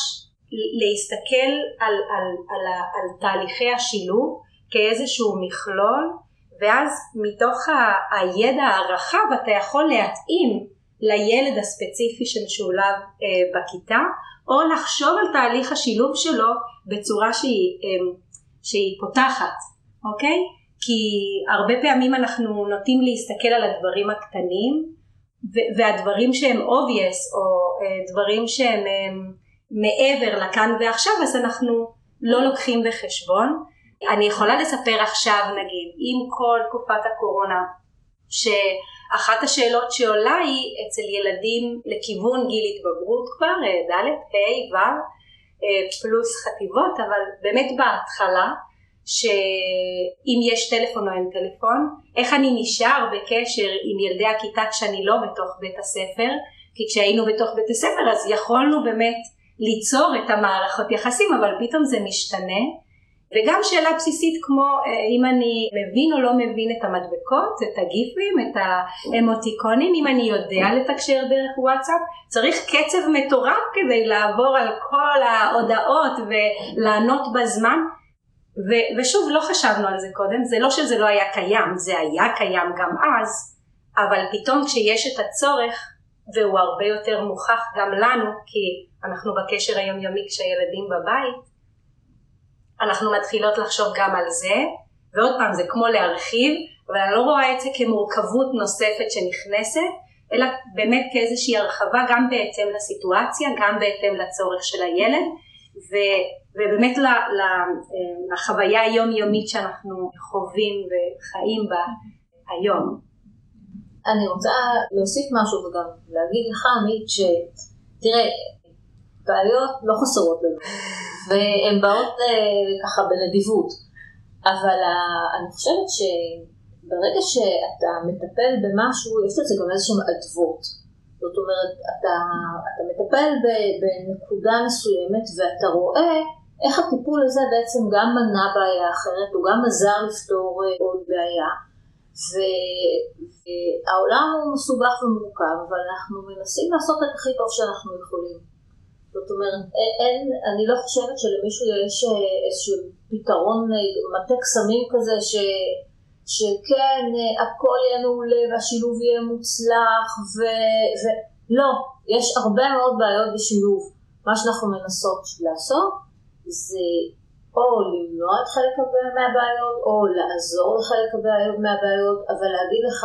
להסתכל על, על, על, על, על תהליכי השילוב כאיזשהו מכלול, ואז מתוך ה, הידע הרחב אתה יכול להתאים לילד הספציפי שמשולב אה, בכיתה, או לחשוב על תהליך השילוב שלו בצורה שהיא, אה, שהיא פותחת, אוקיי? כי הרבה פעמים אנחנו נוטים להסתכל על הדברים הקטנים והדברים שהם obvious או uh, דברים שהם מעבר לכאן ועכשיו אז אנחנו לא לוקחים בחשבון. אני יכולה לספר עכשיו נגיד עם כל תקופת הקורונה שאחת השאלות שעולה היא אצל ילדים לכיוון גיל התבגרות כבר אה, ד', ה', ו' אה, פלוס חטיבות אבל באמת בהתחלה שאם יש טלפון או אין טלפון, איך אני נשאר בקשר עם ילדי הכיתה כשאני לא בתוך בית הספר, כי כשהיינו בתוך בית הספר אז יכולנו באמת ליצור את המערכות יחסים, אבל פתאום זה משתנה. וגם שאלה בסיסית כמו אה, אם אני מבין או לא מבין את המדבקות, את הגיפים, את האמוטיקונים, אם אני יודע לתקשר דרך וואטסאפ, צריך קצב מטורף כדי לעבור על כל ההודעות ולענות בזמן. ו- ושוב לא חשבנו על זה קודם, זה לא שזה לא היה קיים, זה היה קיים גם אז, אבל פתאום כשיש את הצורך והוא הרבה יותר מוכח גם לנו כי אנחנו בקשר היומיומי כשהילדים בבית, אנחנו מתחילות לחשוב גם על זה, ועוד פעם זה כמו להרחיב, אבל אני לא רואה את זה כמורכבות נוספת שנכנסת, אלא באמת כאיזושהי הרחבה גם בהתאם לסיטואציה, גם בהתאם לצורך של הילד, ו- ובאמת לחוויה היומיומית שאנחנו חווים וחיים בה היום. אני רוצה להוסיף משהו וגם להגיד לך עמית שתראה בעיות לא חסרות לנו והן באות אה, ככה בנדיבות אבל אה, אני חושבת שברגע שאתה מטפל במשהו יש לזה גם איזשהן אדוות זאת אומרת אתה, אתה מטפל בנקודה מסוימת ואתה רואה איך הטיפול הזה בעצם גם מנע בעיה אחרת, הוא גם עזר לפתור אה, עוד בעיה. והעולם הוא מסובך ומורכב, אבל אנחנו מנסים לעשות את הכי טוב שאנחנו יכולים. זאת אומרת, אין, אני לא חושבת שלמישהו יש אה, איזשהו פתרון אה, מטה קסמים כזה ש, שכן, הכל יהיה מעולה והשילוב יהיה מוצלח ולא, יש הרבה מאוד בעיות בשילוב. מה שאנחנו מנסות לעשות זה או למנוע את חלק מהבעיות, או לעזור לחלק מהבעיות, אבל להגיד לך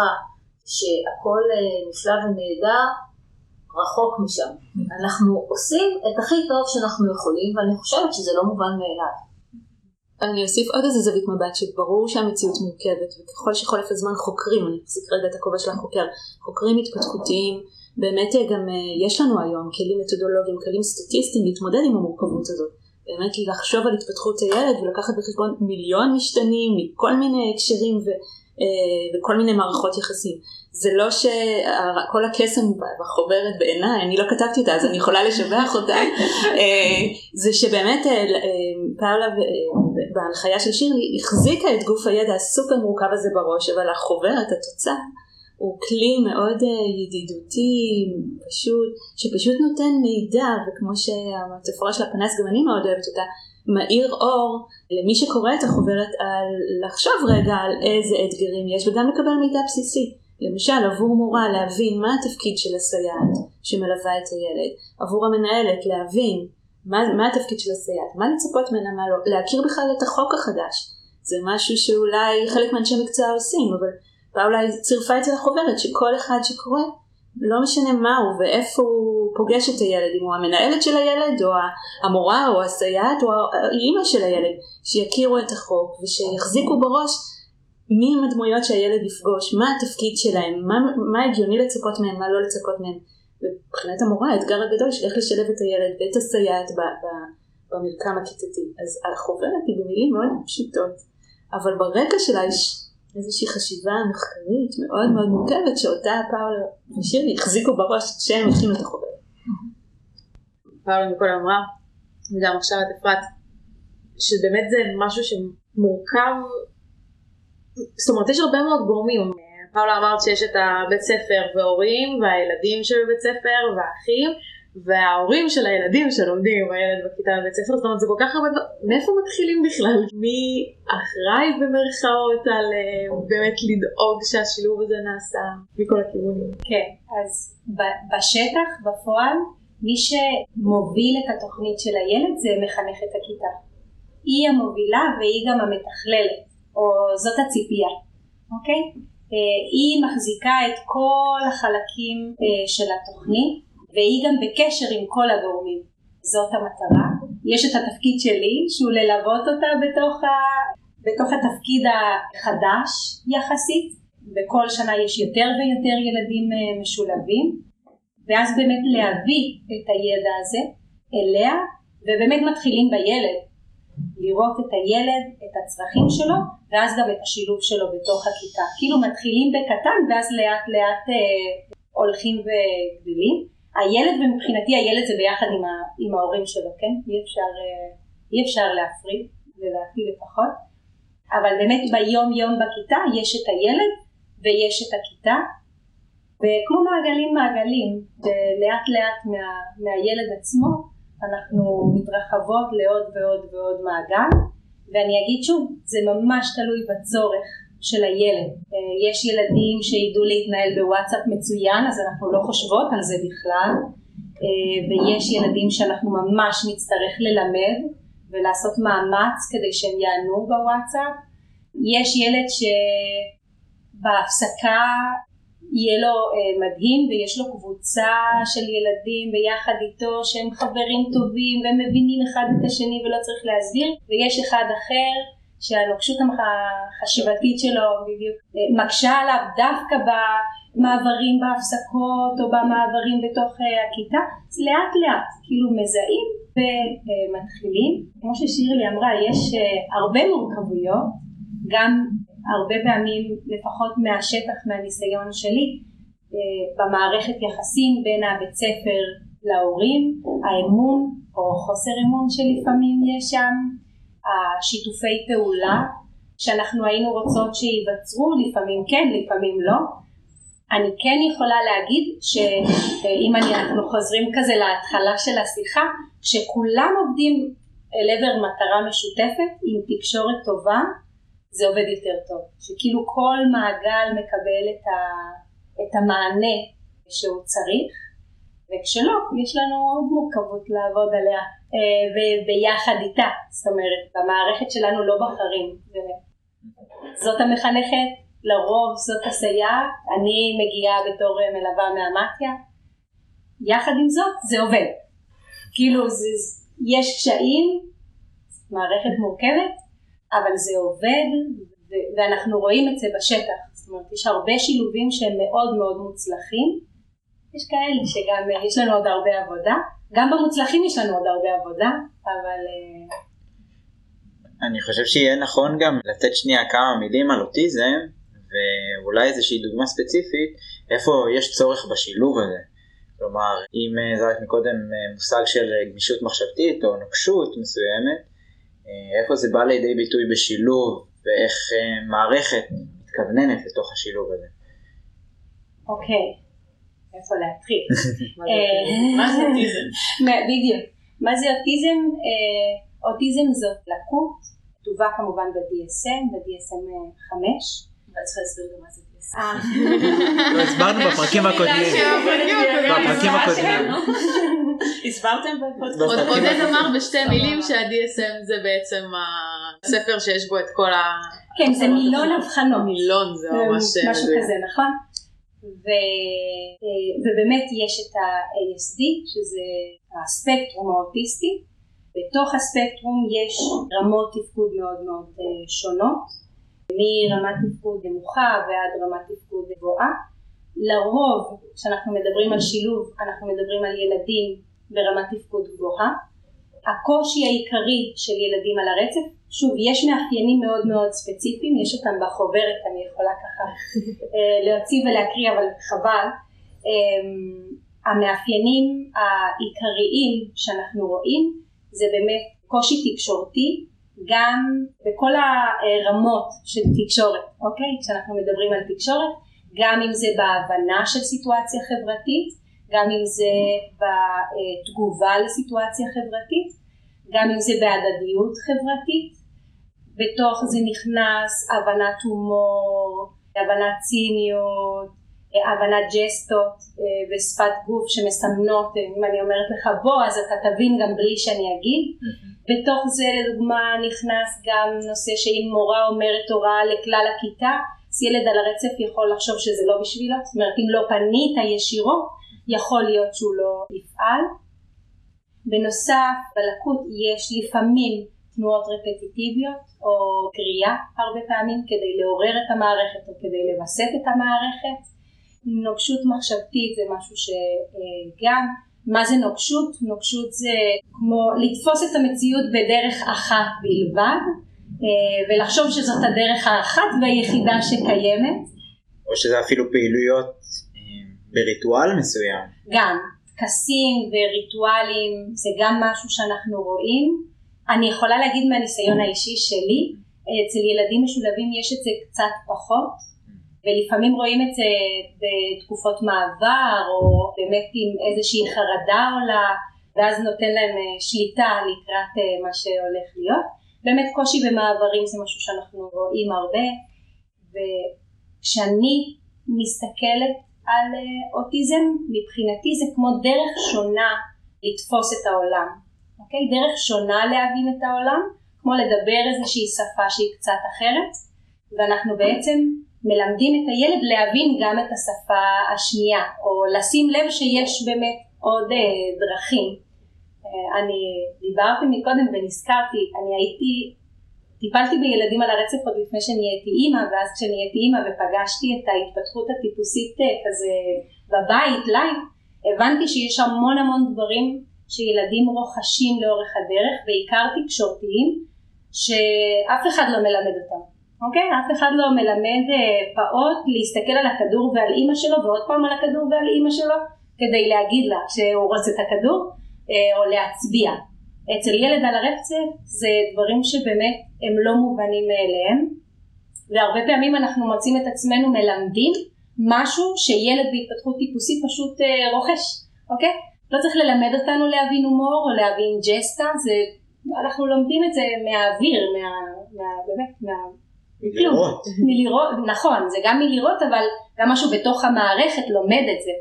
שהכל אה, נפלא ונהדר, רחוק משם. אנחנו עושים את הכי טוב שאנחנו יכולים, ואני חושבת שזה לא מובן מאליו. אני אוסיף עוד איזה זווית מבט שברור שהמציאות מורכבת וככל שחולף הזמן חוקרים, אני אחזיק רגע את הכובע של החוקר, חוקרים התפתחותיים, באמת אה, גם אה, יש לנו היום כלים מתודולוגיים, כלים סטטיסטיים להתמודד עם המורכבות הזאת. באמת לחשוב על התפתחות הילד ולקחת בחשבון מיליון משתנים מכל מיני הקשרים ו, וכל מיני מערכות יחסים. זה לא שכל הקסם בחוברת בעיניי, אני לא כתבתי אותה אז אני יכולה לשבח אותה, אה, זה שבאמת אה, פאולה בהנחיה של שירלי החזיקה את גוף הידע הסופר מורכב הזה בראש, אבל החוברת, התוצאה, הוא כלי מאוד אה, ידידותי, פשוט, שפשוט נותן מידע, וכמו שהמטפורה של הפנס גם אני מאוד אוהבת אותה, מאיר אור למי שקורא את החוברת על לחשוב רגע על איזה אתגרים יש וגם לקבל מידע בסיסי. למשל עבור מורה להבין מה התפקיד של הסייעת שמלווה את הילד, עבור המנהלת להבין מה, מה התפקיד של הסייעת, מה לצפות ממנה, מה לא, להכיר בכלל את החוק החדש. זה משהו שאולי חלק מאנשי מקצוע עושים, אבל פאולה צירפה את זה לחוברת שכל אחד שקורא לא משנה מה הוא ואיפה הוא פוגש את הילד, אם הוא המנהלת של הילד או המורה או הסייעת או האימא של הילד, שיכירו את החוק ושיחזיקו בראש מי הם הדמויות שהילד יפגוש, מה התפקיד שלהם, מה, מה הגיוני לצפות מהם, מה לא לצפות מהם. מבחינת המורה האתגר הגדול של איך לשלב את הילד ואת הסייעת ב, ב, במרקם הכיתתי. אז החוברת היא במילים מאוד פשוטות, אבל ברקע שלה יש איזושהי חשיבה מחקרית מאוד מאוד מורכבת שאותה פאולה ושירלי החזיקו בראש כשהם הכינו את החוברת. פאולה מכל אמרה, וגם עכשיו את אפרת, שבאמת זה משהו שמורכב, זאת אומרת יש הרבה מאוד גורמים, פאולה אמרת שיש את הבית ספר והורים והילדים שבבית ספר והאחים וההורים של הילדים שלומדים עם הילד בכיתה בבית ספר, זאת אומרת זה כל כך הרבה דברים, מאיפה מתחילים בכלל? מי אחראי במרכאות על אה, באמת לדאוג שהשילוב הזה נעשה מכל הכיוונים? כן, אז בשטח, בפועל, מי שמוביל את התוכנית של הילד זה מחנכת הכיתה. היא המובילה והיא גם המתכללת, או זאת הציפייה, אוקיי? אה, היא מחזיקה את כל החלקים אה, של התוכנית והיא גם בקשר עם כל הגורמים. זאת המטרה. יש את התפקיד שלי שהוא ללוות אותה בתוך, ה... בתוך התפקיד החדש יחסית. בכל שנה יש יותר ויותר ילדים אה, משולבים ואז באמת להביא את הידע הזה אליה ובאמת מתחילים בילד לראות את הילד, את הצרכים שלו ואז גם את השילוב שלו בתוך הכיתה כאילו מתחילים בקטן ואז לאט לאט אה, הולכים וגדלים הילד ומבחינתי הילד זה ביחד עם, ה, עם ההורים שלו, כן? אי אפשר, אה, אי אפשר להפריד, לדעתי לפחות, אבל באמת ביום יום בכיתה יש את הילד ויש את הכיתה. וכמו מעגלים מעגלים, לאט לאט מה, מהילד עצמו אנחנו מתרחבות לעוד ועוד ועוד מעגל. ואני אגיד שוב, זה ממש תלוי בצורך של הילד. אה, יש ילדים שידעו להתנהל בוואטסאפ מצוין אז אנחנו לא חושבות על זה בכלל אה, ויש ילדים שאנחנו ממש נצטרך ללמד ולעשות מאמץ כדי שהם יענו בוואטסאפ. יש ילד שבהפסקה יהיה לו אה, מדהים ויש לו קבוצה של ילדים ביחד איתו שהם חברים טובים והם מבינים אחד את השני ולא צריך להסביר ויש אחד אחר שהנוקשות החשיבתית שלו בדיוק אה, מקשה עליו דווקא במעברים בהפסקות או במעברים בתוך אה, הכיתה אז לאט לאט כאילו מזהים ומתחילים. כמו ששירלי אמרה יש אה, הרבה מורכבויות גם הרבה פעמים לפחות מהשטח מהניסיון שלי במערכת יחסים בין הבית ספר להורים האמון או חוסר אמון שלפעמים יש שם השיתופי פעולה שאנחנו היינו רוצות שייווצרו, לפעמים כן, לפעמים לא. אני כן יכולה להגיד שאם אנחנו חוזרים כזה להתחלה של השיחה, כשכולם עובדים אל עבר מטרה משותפת עם תקשורת טובה, זה עובד יותר טוב. שכאילו כל מעגל מקבל את, ה, את המענה שהוא צריך, וכשלא, יש לנו עוד מורכבות לעבוד עליה. אה, וביחד איתה, זאת אומרת במערכת שלנו לא בחרים, זאת המחנכת, לרוב זאת הסייעת, אני מגיעה בתור מלווה מהמתיה, יחד עם זאת זה עובד, כאילו זה, יש קשיים, מערכת מורכבת, אבל זה עובד ואנחנו רואים את זה בשטח, זאת אומרת יש הרבה שילובים שהם מאוד מאוד מוצלחים, יש כאלה שגם יש לנו עוד הרבה עבודה, גם במוצלחים יש לנו עוד הרבה עבודה, אבל... אה, אני חושב שיהיה נכון גם לתת שנייה כמה מילים על אוטיזם, ואולי איזושהי דוגמה ספציפית, איפה יש צורך בשילוב הזה. כלומר, אם אה, זרקת מקודם אה, מושג של גמישות מחשבתית או נוקשות מסוימת, איפה זה בא לידי ביטוי בשילוב ואיך מערכת מתכווננת לתוך השילוב הזה. אוקיי, okay. איפה להתחיל. מה זה אוטיזם? בדיוק. מה זה אוטיזם? אה, אוטיזם זאת לקות, כתובה כמובן ב-DSM, ב-DSM 5. אבל צריך להסביר גם מה זה DSM. אה. לא, הסברנו בפרקים הקודמים. בפרקים הקודמים. הסברתם בפודקאסט. עודד אמר בשתי מילים שה-DSM זה בעצם הספר שיש בו את כל ה... כן, זה מילון אבחנות. מילון זה ממש... משהו כזה, נכון? ו, אה, ובאמת יש את ה-ASD שזה הספקטרום האוטיסטי, בתוך הספקטרום יש רמות תפקוד מאוד מאוד אה, שונות, מרמת תפקוד נמוכה ועד רמת תפקוד גבוהה. לרוב כשאנחנו מדברים על שילוב אנחנו מדברים על ילדים ברמת תפקוד גבוהה. הקושי העיקרי של ילדים על הרצף, שוב יש מאפיינים מאוד מאוד ספציפיים, יש אותם בחוברת, אני יכולה ככה אה, להוציא ולהקריא אבל חבל. אמ, המאפיינים העיקריים שאנחנו רואים זה באמת קושי תקשורתי גם בכל הרמות של תקשורת, אוקיי? כשאנחנו מדברים על תקשורת, גם אם זה בהבנה של סיטואציה חברתית, גם אם זה בתגובה לסיטואציה חברתית, גם אם זה בהדדיות חברתית, בתוך זה נכנס הבנת הומור, הבנת ציניות, הבנת ג'סטות אה, ושפת גוף שמסמנות, אה, אם אני אומרת לך בוא אז אתה תבין גם בלי שאני אגיד. בתוך זה לדוגמה נכנס גם נושא שאם מורה אומרת הוראה לכלל הכיתה, אז ילד על הרצף יכול לחשוב שזה לא בשבילו, זאת אומרת אם לא פנית ישירות, יכול להיות שהוא לא יפעל. בנוסף בלקות יש לפעמים תנועות רפטיטיביות או קריאה הרבה פעמים כדי לעורר את המערכת או כדי לווסת את המערכת. נוקשות מחשבתית זה משהו שגם, מה זה נוקשות? נוקשות זה כמו לתפוס את המציאות בדרך אחת בלבד אה, ולחשוב שזאת הדרך האחת והיחידה שקיימת. או שזה אפילו פעילויות אה, בריטואל מסוים. גם, טקסים וריטואלים זה גם משהו שאנחנו רואים. אני יכולה להגיד מהניסיון האישי שלי, אצל ילדים משולבים יש את זה קצת פחות, ולפעמים רואים את זה בתקופות מעבר או באמת עם איזושהי חרדה עולה ואז נותן להם אה, שליטה לקראת אה, מה שהולך להיות. באמת קושי במעברים זה משהו שאנחנו רואים הרבה וכשאני מסתכלת על אה, אוטיזם מבחינתי זה כמו דרך שונה לתפוס את העולם, אוקיי? דרך שונה להבין את העולם כמו לדבר איזושהי שפה שהיא קצת אחרת ואנחנו בעצם מלמדים את הילד להבין גם את השפה השנייה, או לשים לב שיש באמת עוד אה, דרכים. אה, אני דיברתי מקודם ונזכרתי, אני הייתי, טיפלתי בילדים על הרצף עוד לפני שנהייתי אימא, ואז כשנהייתי אימא ופגשתי את ההתפתחות הטיפוסית אה, כזה בבית, live, הבנתי שיש המון המון דברים שילדים רוכשים לאורך הדרך, בעיקר תקשורתיים, שאף אחד לא מלמד אותם. אוקיי? אף אחד לא מלמד אה, פעוט להסתכל על הכדור ועל אימא שלו ועוד פעם על הכדור ועל אימא שלו כדי להגיד לה שהוא רוצה את הכדור אה, או להצביע. אצל ילד על הרצף זה דברים שבאמת הם לא מובנים מאליהם והרבה פעמים אנחנו מוצאים את עצמנו מלמדים משהו שילד בהתפתחות טיפוסית פשוט אה, רוכש, אוקיי? לא צריך ללמד אותנו להבין הומור או להבין ג'סטה, זה, אנחנו לומדים את זה מהאוויר, מה, מה, באמת, מה, מלראות. מלראות, נכון, זה גם מלראות, אבל גם משהו בתוך המערכת לומד את זה.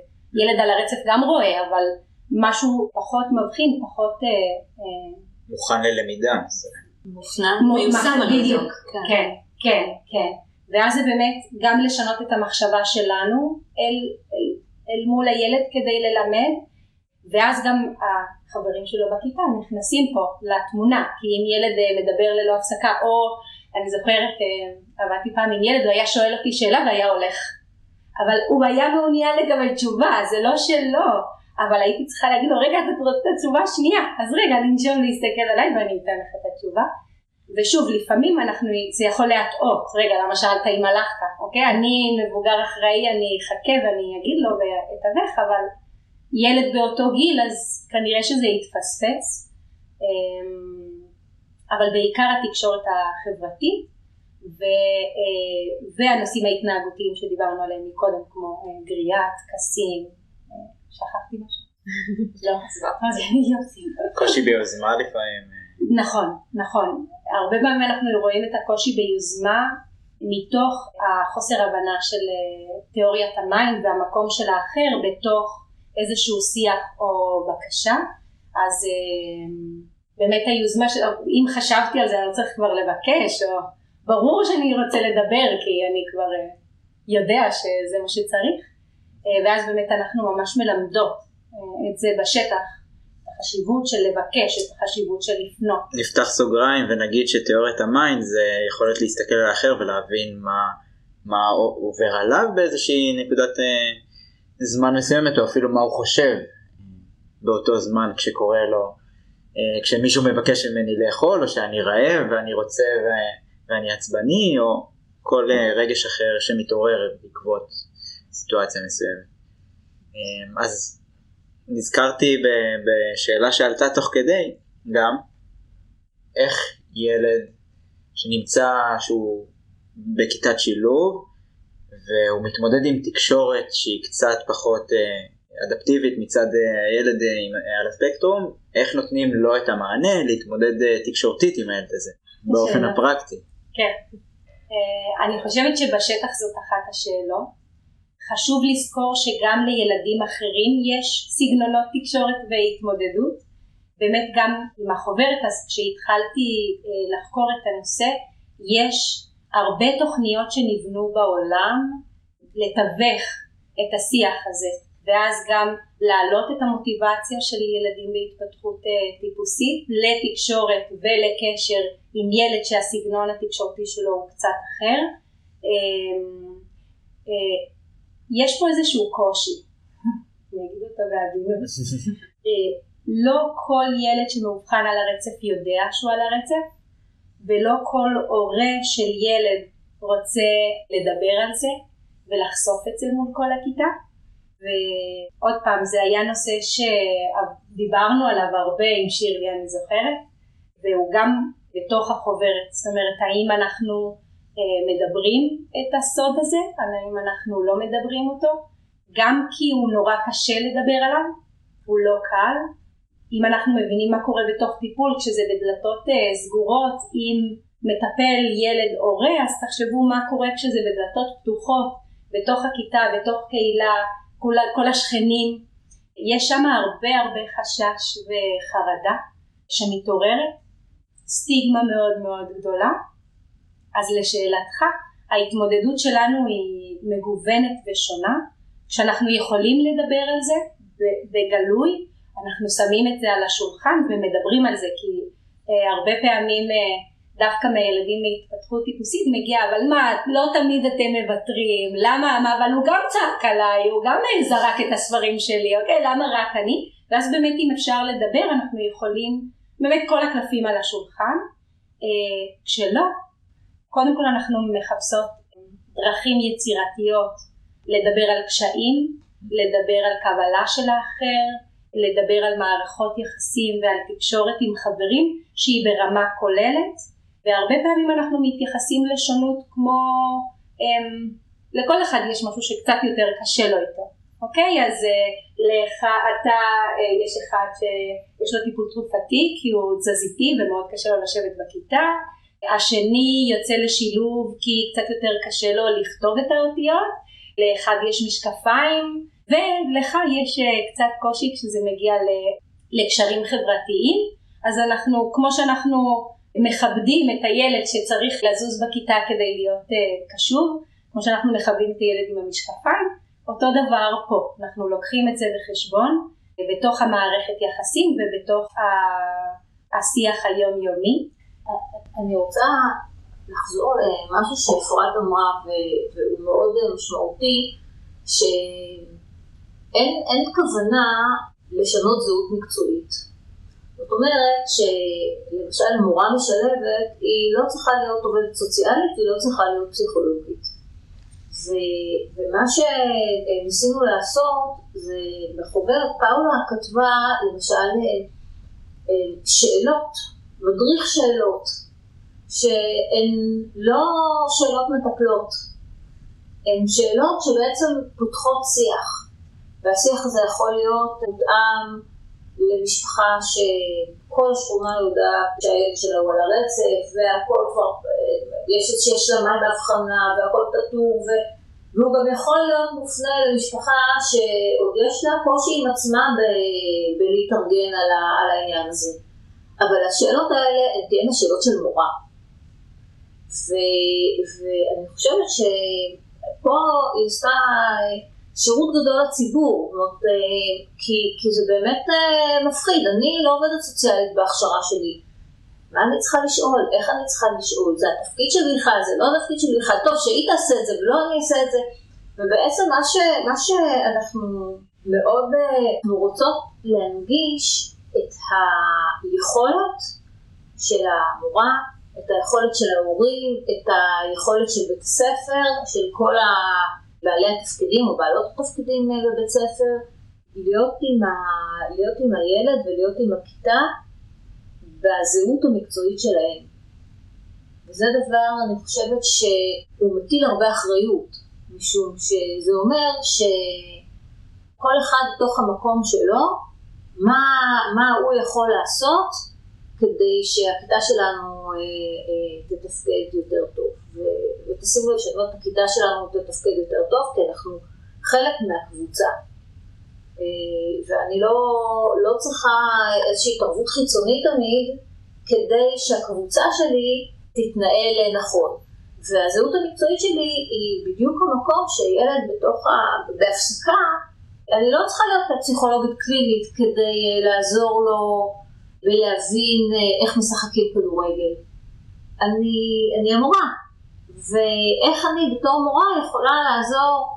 ילד על הרצף גם רואה, אבל משהו פחות מבחין, פחות... אה, אה, מוכן ללמידה. מיושם על בדיוק, כן, כן, כן. ואז זה באמת גם לשנות את המחשבה שלנו אל, אל, אל מול הילד כדי ללמד, ואז גם החברים שלו בכיתה נכנסים פה לתמונה, כי אם ילד אה, מדבר ללא הפסקה או אני זוכרת, אה, עבדתי פעם עם ילד, הוא היה שואל אותי שאלה והיה הולך. אבל הוא היה מעוניין לקבל תשובה, זה לא שלא, אבל הייתי צריכה להגיד לו, רגע, אתה רוצה את התשובה השנייה, אז רגע, לנשום להסתכל עליי ואני אתן לך את התשובה. ושוב, לפעמים אנחנו, זה יכול להטעות, רגע, למה שאלת אם הלכת, אוקיי? אני מבוגר אחראי, אני אחכה ואני אגיד לו ואתווך, אבל ילד באותו גיל, אז כנראה שזה יתפספס. אמ, אבל בעיקר התקשורת החברתית ו, אה, והנושאים ההתנהגותיים שדיברנו עליהם מקודם כמו אה, גריעה, טקסים, שכחתי משהו? לא, קושי ביוזמה לפעמים. נכון, נכון. הרבה פעמים אנחנו רואים את הקושי ביוזמה מתוך החוסר הבנה של תיאוריית המים והמקום של האחר בתוך איזשהו שיח או בקשה. אז באמת היוזמה של, אם חשבתי על זה אני לא צריך כבר לבקש, או ברור שאני רוצה לדבר כי אני כבר אה, יודע שזה מה שצריך, אה, ואז באמת אנחנו ממש מלמדות אה, את זה בשטח, את החשיבות של לבקש, את החשיבות של לפנות. נפתח סוגריים ונגיד שתיאוריית ה mind זה יכולת להסתכל על האחר ולהבין מה, מה עובר עליו באיזושהי נקודת אה, זמן מסוימת או אפילו מה הוא חושב באותו זמן כשקורה לו, אה, כשמישהו מבקש ממני לאכול או שאני רעב ואני רוצה ו, ואני עצבני או כל אה, רגש אחר שמתעורר בעקבות סיטואציה מסוימת. אה, אז נזכרתי בשאלה שעלתה תוך כדי גם, איך ילד שנמצא שהוא בכיתת שילוב והוא מתמודד עם תקשורת שהיא קצת פחות אדפטיבית מצד הילד על הספקטרום, איך נותנים לו את המענה להתמודד תקשורתית עם הילד הזה באופן הפרקטי. כן. אה, אני חושבת שבשטח זאת אחת השאלות. חשוב לזכור שגם לילדים אחרים יש סגנונות תקשורת והתמודדות. באמת גם עם החוברת, אז כשהתחלתי אה, לחקור את הנושא, יש הרבה תוכניות שנבנו בעולם לתווך את השיח הזה, ואז גם להעלות את המוטיבציה של ילדים בהתפתחות אה, טיפוסית לתקשורת ולקשר עם ילד שהסגנון התקשורתי שלו הוא קצת אחר. יש פה איזשהו קושי, אני אגיד אותו בעדינות. אה, לא כל ילד שמאובחן על הרצף יודע שהוא על הרצף, ולא כל הורה של ילד רוצה לדבר על זה ולחשוף את זה מול כל הכיתה. ועוד פעם, זה היה נושא שדיברנו עליו הרבה עם שירלי, אני זוכרת, והוא גם בתוך החוברת, זאת אומרת, האם אנחנו מדברים את הסוד הזה, האם אנחנו לא מדברים אותו, גם כי הוא נורא קשה לדבר עליו, הוא לא קל, אם אנחנו מבינים מה קורה בתוך טיפול כשזה בדלתות אה, סגורות עם מטפל, ילד, הורה, אז תחשבו מה קורה כשזה בדלתות פתוחות, בתוך הכיתה, בתוך קהילה, כל, כל השכנים, יש שם הרבה הרבה חשש וחרדה שמתעוררת, סטיגמה מאוד מאוד גדולה. אז לשאלתך, ההתמודדות שלנו היא מגוונת ושונה. כשאנחנו יכולים לדבר על זה בגלוי, אנחנו שמים את זה על השולחן ומדברים על זה, כי אה, הרבה פעמים אה, דווקא מהילדים מהתפתחות טיפוסית מגיע, אבל מה, לא תמיד אתם מוותרים, למה, מה, אבל הוא גם צעק עליי, הוא גם זרק את הספרים שלי, אוקיי, למה רק אני? ואז באמת אם אפשר לדבר, אנחנו יכולים, באמת כל הקלפים על השולחן, אה, כשלא, קודם כל אנחנו מחפשות דרכים יצירתיות לדבר על קשיים, לדבר על קבלה של האחר, לדבר על מערכות יחסים ועל תקשורת עם חברים שהיא ברמה כוללת והרבה פעמים אנחנו מתייחסים לשונות כמו אמ, לכל אחד יש משהו שקצת יותר קשה לו איתו אוקיי? אז אה, לך אתה אה, יש אחד שיש לו טיפול תרופתי כי הוא תזזיתי ומאוד קשה לו לשבת בכיתה השני יוצא לשילוב כי קצת יותר קשה לו לכתוב את האותיות. לאחד יש משקפיים ולך יש אה, קצת קושי כשזה מגיע לקשרים חברתיים. אז אנחנו כמו שאנחנו מכבדים את הילד שצריך לזוז בכיתה כדי להיות uh, קשוב, כמו שאנחנו מכבדים את הילד עם המשקפיים, אותו דבר פה, אנחנו לוקחים את זה בחשבון בתוך המערכת יחסים ובתוך השיח היומיומי. אני רוצה לחזור למשהו שאפרת אמרה והוא מאוד משמעותי, שאין כוונה לשנות זהות מקצועית. זאת אומרת שלמשל מורה משלבת היא לא צריכה להיות עובדת סוציאלית, היא לא צריכה להיות פסיכולוגית. ו, ומה שניסינו לעשות זה בחוברת פאולה כתבה למשל שאלות, מדריך שאלות, שהן לא שאלות מטפלות, הן שאלות שבעצם פותחות שיח, והשיח הזה יכול להיות מותאם למשפחה שכל השכונה יודעת שהילד שלה הוא על הרצף והכל כבר, יש לה מים בהבחנה והכל פתור ו... והוא גם יכול להיות מופנה למשפחה שעוד יש לה קושי עם עצמה ב... בלהתארגן על, ה... על העניין הזה. אבל השאלות האלה הן תהיינה שאלות של מורה. ו... ואני חושבת שפה היא עושה שירות גדול לציבור, זאת, אה, כי, כי זה באמת אה, מפחיד, אני לא עובדת סוציאלית בהכשרה שלי. מה אני צריכה לשאול? איך אני צריכה לשאול? זה התפקיד שלי בכלל? זה לא התפקיד שלי בכלל? טוב, שהיא תעשה את זה ולא אני אעשה את זה. ובעצם מה, ש, מה שאנחנו מאוד רוצות להנגיש את היכולת של המורה, את היכולת של ההורים, את היכולת של בית הספר, של כל בעלי התפקידים או בעלות התפקידים בבית ספר, להיות עם, ה... להיות עם הילד ולהיות עם הכיתה בזהות המקצועית שלהם. וזה דבר, אני חושבת שהוא מטיל הרבה אחריות, משום שזה אומר שכל אחד בתוך המקום שלו, מה, מה הוא יכול לעשות כדי שהכיתה שלנו אה, אה, תתפקד יותר טוב. ותשימו לב שבאמת הכיתה שלנו תתפקד יותר טוב, כי אנחנו חלק מהקבוצה. אה, ואני לא, לא צריכה איזושהי התערבות חיצונית תמיד, כדי שהקבוצה שלי תתנהל נכון. והזהות המקצועית שלי היא בדיוק המקום שילד בתוך ה... בהפסקה, אני לא צריכה להיות פסיכולוגית קלינית כדי לעזור לו ולהבין אה, איך משחקים כדורגל. אני, אני המורה, ואיך אני בתור מורה יכולה לעזור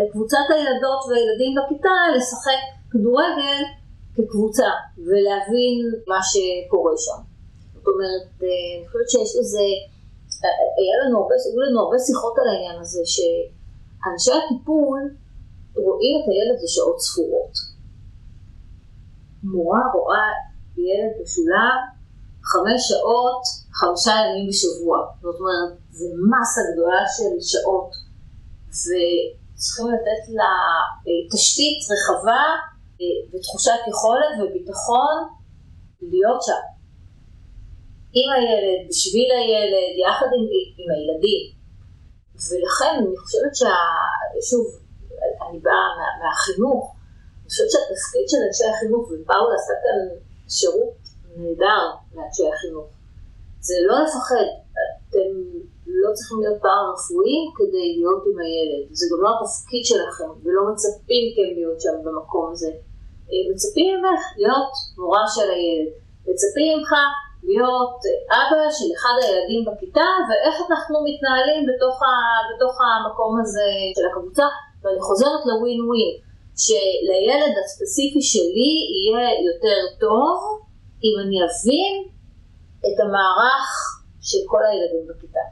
לקבוצת הילדות והילדים בכיתה לשחק כדורגל כקבוצה ולהבין מה שקורה שם. זאת אומרת, אה, אני חושבת שיש לזה, אה, היה לנו הרבה, היו לנו הרבה שיחות על העניין הזה, שאנשי הטיפול רואים את הילד לשעות ספורות. מורה רואה ילד משולב חמש שעות, חמישה ימים בשבוע. זאת אומרת, זה מסה גדולה של שעות, וצריכים לתת לה אה, תשתית רחבה אה, ותחושת יכולת וביטחון להיות שם. עם הילד, בשביל הילד, יחד עם, עם הילדים. ולכן אני חושבת שה... שוב, אני באה מה, מהחינוך, אני חושבת שהתפקיד של אנשי החינוך, ופאולה עשה כאן שירות נהדר לאנשי החינוך, זה לא לפחד, אתם לא צריכים להיות פארה-רפואיים כדי להיות עם הילד, זה גם לא התפקיד שלכם, ולא מצפים כן להיות שם במקום הזה. אה, מצפים ממך להיות מורה של הילד, מצפים ממך להיות אבא של אחד הילדים בכיתה, ואיך אנחנו מתנהלים בתוך, ה, בתוך המקום הזה של הקבוצה, ואני חוזרת לווין ווין. שלילד הספציפי שלי יהיה יותר טוב אם אני אבין את המערך של כל הילדים בכיתה.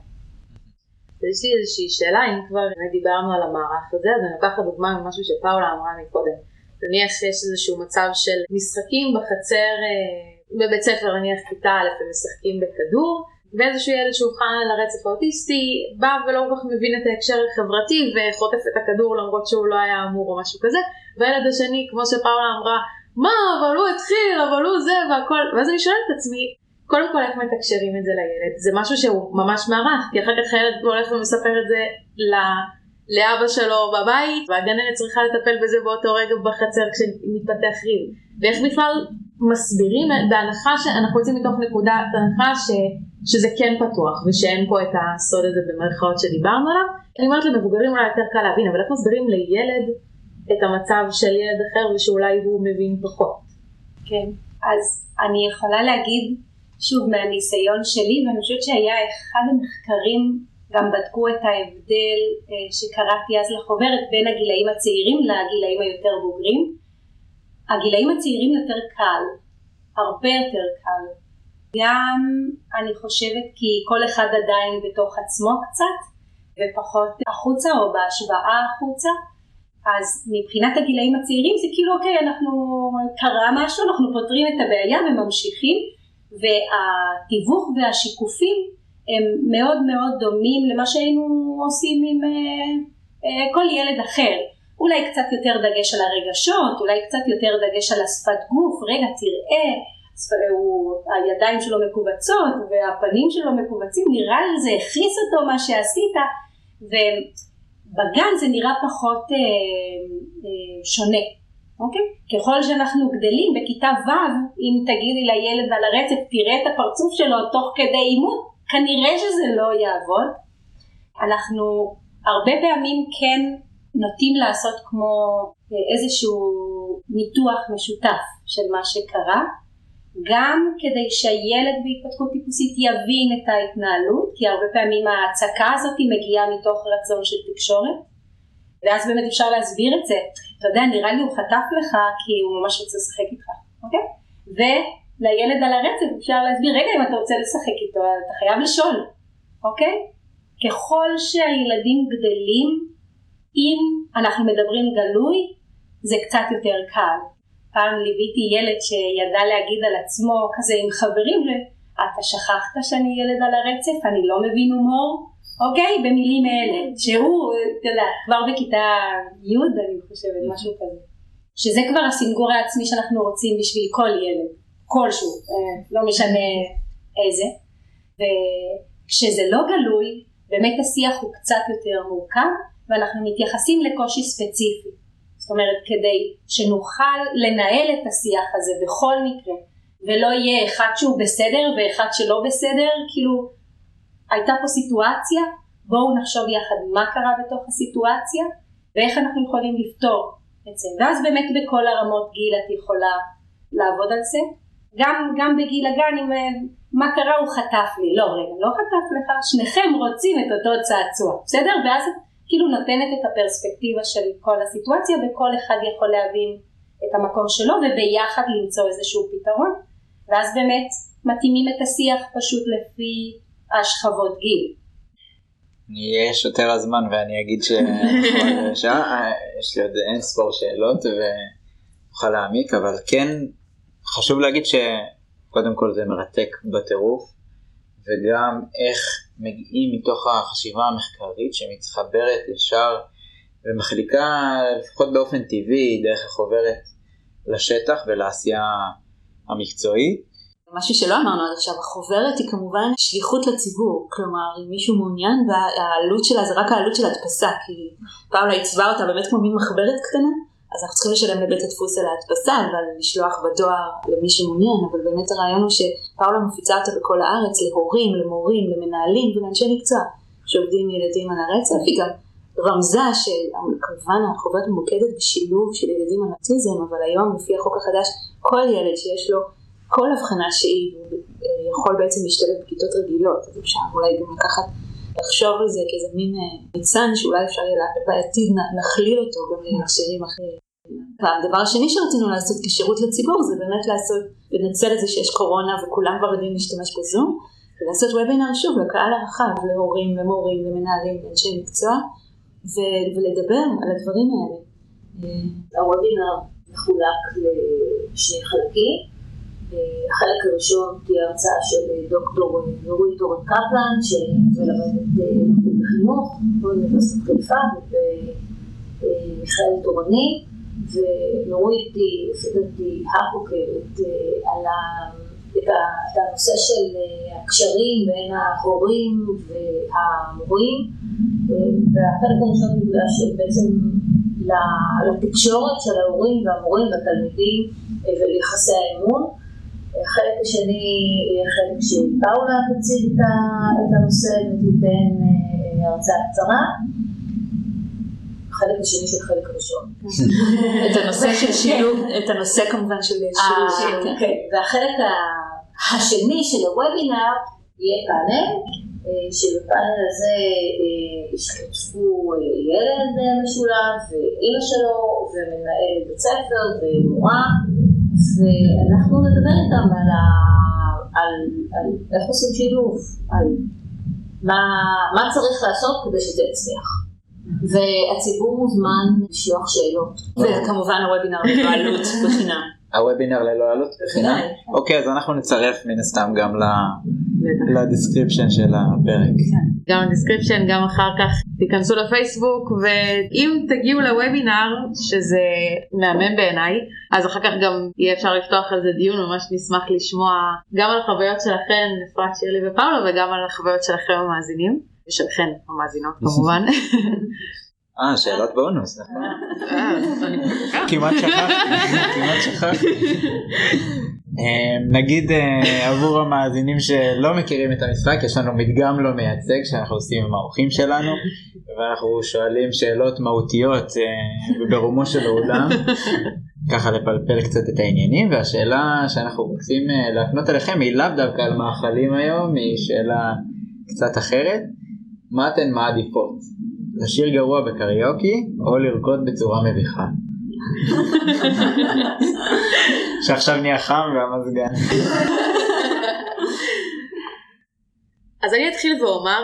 יש לי איזושהי שאלה, אם כבר דיברנו על המערך הזה, אז אני לוקחת דוגמה ממשהו שפאולה אמרה מקודם. נניח שיש איזשהו מצב של משחקים בחצר, אה, בבית ספר נניח כיתה א' הם משחקים בכדור, ואיזשהו ילד שהוא חי על הרצף האוטיסטי בא ולא כל כך מבין את ההקשר החברתי וחוטף את הכדור למרות שהוא לא היה אמור או משהו כזה. והילד השני כמו שפאולה אמרה מה אבל הוא התחיל אבל הוא זה והכל. ואז אני שואלת את עצמי קודם כל איך מתקשרים את זה לילד? זה משהו שהוא ממש מערך כי אחר כך הילד הולך ומספר את זה ל... לאבא שלו בבית והגננת צריכה לטפל בזה באותו רגע בחצר כשמתפתח ריב. ואיך בכלל מסבירים בהנחה שאנחנו יוצאים מתוך נקודת הנחה ש... שזה כן פתוח ושאין פה את הסוד הזה במרכאות שדיברנו עליו. אני אומרת למבוגרים אולי יותר קל להבין, אבל איך מסבירים לילד את המצב של ילד אחר ושאולי הוא מבין פחות? כן, אז אני יכולה להגיד שוב מהניסיון שלי, ואני חושבת שהיה אחד המחקרים, גם בדקו את ההבדל אה, שקראתי אז לחוברת בין הגילאים הצעירים לגילאים היותר בוגרים. הגילאים הצעירים יותר קל, הרבה יותר קל. גם אני חושבת כי כל אחד עדיין בתוך עצמו קצת ופחות החוצה או בהשוואה החוצה אז מבחינת הגילאים הצעירים זה כאילו אוקיי אנחנו קרה משהו אנחנו פותרים את הבעיה וממשיכים והתיווך והשיקופים הם מאוד מאוד דומים למה שהיינו עושים עם אה, אה, כל ילד אחר אולי קצת יותר דגש על הרגשות אולי קצת יותר דגש על השפת גוף רגע תראה הוא, הידיים שלו מכווצות והפנים שלו מכווצים, נראה לי זה הכעיס אותו מה שעשית ובגן זה נראה פחות אה, אה, שונה, אוקיי? ככל שאנחנו גדלים בכיתה ו', אם תגידי לילד על הרצף תראה את הפרצוף שלו תוך כדי עימות, כנראה שזה לא יעבוד. אנחנו הרבה פעמים כן נוטים לעשות כמו איזשהו ניתוח משותף של מה שקרה, גם כדי שהילד בהתפתחות טיפוסית יבין את ההתנהלות, כי הרבה פעמים ההצקה הזאת מגיעה מתוך רצון של תקשורת, ואז באמת אפשר להסביר את זה. אתה יודע, נראה לי הוא חטף לך כי הוא ממש רוצה לשחק איתך, אוקיי? ולילד על הרצף אפשר להסביר, רגע, אם אתה רוצה לשחק איתו, אתה חייב לשאול, אוקיי? ככל שהילדים גדלים, אם אנחנו מדברים גלוי, זה קצת יותר קל. פעם ליוויתי ילד שידע להגיד על עצמו כזה עם חברים, אתה שכחת שאני ילד על הרצף, אני לא מבין הומור, אוקיי? במילים אלה, שהוא, אתה יודע, כבר בכיתה י' אני חושבת, משהו כזה. שזה כבר הסינגור העצמי שאנחנו רוצים בשביל כל ילד, כלשהו, אה, לא משנה איזה. וכשזה לא גלוי, באמת השיח הוא קצת יותר מורכב, ואנחנו מתייחסים לקושי ספציפי. זאת אומרת, כדי שנוכל לנהל את השיח הזה בכל מקרה, ולא יהיה אחד שהוא בסדר ואחד שלא בסדר, כאילו, הייתה פה סיטואציה, בואו נחשוב יחד מה קרה בתוך הסיטואציה, ואיך אנחנו יכולים לפתור את זה. ואז באמת בכל הרמות גיל את יכולה לעבוד על זה. גם, גם בגיל הגן, אם מה קרה הוא חטף לי, לא רגע, לא חטף לך, שניכם רוצים את אותו צעצוע, בסדר? ואז כאילו נותנת את הפרספקטיבה של כל הסיטואציה וכל אחד יכול להבין את המקום שלו וביחד למצוא איזשהו פתרון ואז באמת מתאימים את השיח פשוט לפי השכבות גיל. יש יותר הזמן ואני אגיד שיש לי עוד אין ספור שאלות ואוכל להעמיק אבל כן חשוב להגיד שקודם כל זה מרתק בטירוף וגם איך מגיעים מתוך החשיבה המחקרית שמתחברת ישר ומחליקה לפחות באופן טבעי דרך החוברת לשטח ולעשייה המקצועית. משהו שלא אמרנו עד עכשיו, החוברת היא כמובן שליחות לציבור, כלומר אם מישהו מעוניין והעלות שלה זה רק העלות של הדפסה, כי פאולה עיצבה אותה באמת כמו מין מחברת קטנה, אז אנחנו צריכים לשלם לבית הדפוס על ההדפסה ועל לשלוח בדואר למי שמעוניין, אבל באמת הרעיון הוא שפאולה מפיצה אותה בכל הארץ להורים, למורים, למנהלים ולאנשי מקצוע שעובדים עם ילדים על הרצף, היא גם רמזה שכמובן החוברת ממוקדת בשילוב של ילדים על אוטיזם, אבל היום לפי החוק החדש כל ילד שיש לו כל הבחנה שהיא יכול בעצם להשתלב בכיתות רגילות, אז אפשר אולי גם לקחת לחשוב על זה כאיזה מין ניצן אה, שאולי אפשר יהיה בעתיד נכליל אותו גם למכשירים אחרים. והדבר השני שרצינו לעשות כשירות לציבור זה באמת לעשות, לנצל את זה שיש קורונה וכולם כבר יודעים להשתמש בזום, ולעשות וובינר שוב לקהל הרחב, להורים, למורים, למנהלים, לאנשי מקצוע, ו- ולדבר על הדברים האלה. הוובינר מחולק לשני חלקים. החלק הראשון תהיה הרצאה של דוקטור נורית אורן קפלן, שמלמדת בחינוך באוניברסיטת חיפה ומיכאל תורני, ונורית לפי דעתי החוקרת על את הנושא של הקשרים בין ההורים והמורים, והחלק הראשון מוקדש בעצם לתקשורת של ההורים והמורים והתלמידים וליחסי האמון. החלק השני יהיה חלק שפאולה תציג את הנושא ותיתן אה, הרצאה קצרה. החלק השני של החלק הראשון. את הנושא של שילוב, את הנושא כמובן של שילוב. אה, כן, והחלק השני של הוובינר יהיה פאנל, אה, שבפאנל הזה ישתתפו ילד משולב, ואימא שלו, ומנהל בית ספר, ומורה. ואנחנו נדבר איתם על, ה... על, על איך עושים שילוב, על מה, מה צריך לעשות כדי שזה יצליח. והציבור מוזמן לשלוח שאלות. וכמובן הוובינר ללא עלות בחינם. הוובינר ללא עלות בחינם? אוקיי אז אנחנו נצרף מן הסתם גם ל description של הפרק. גם ל description גם אחר כך תיכנסו לפייסבוק ואם תגיעו לוובינר שזה מהמם בעיניי אז אחר כך גם יהיה אפשר לפתוח על זה דיון ממש נשמח לשמוע גם על החוויות שלכם אפרת שירלי ופאולה וגם על החוויות שלכם המאזינים ושלכם המאזינות כמובן. אה שאלות בונוס נכון. אה, כמעט שכחתי כמעט שכחתי. אמ, נגיד אה, עבור המאזינים שלא מכירים את המשחק יש לנו מדגם לא מייצג שאנחנו עושים עם האורחים שלנו ואנחנו שואלים שאלות מהותיות אה, ברומו של האולם, ככה לפלפל קצת את העניינים, והשאלה שאנחנו רוצים להפנות אליכם היא לאו דווקא על מאכלים היום, היא שאלה קצת אחרת. מה אתן מעדיפות? לשיר גרוע בקריוקי או לרקוד בצורה מביכה? שעכשיו נהיה חם והמזגן. אז אני אתחיל ואומר,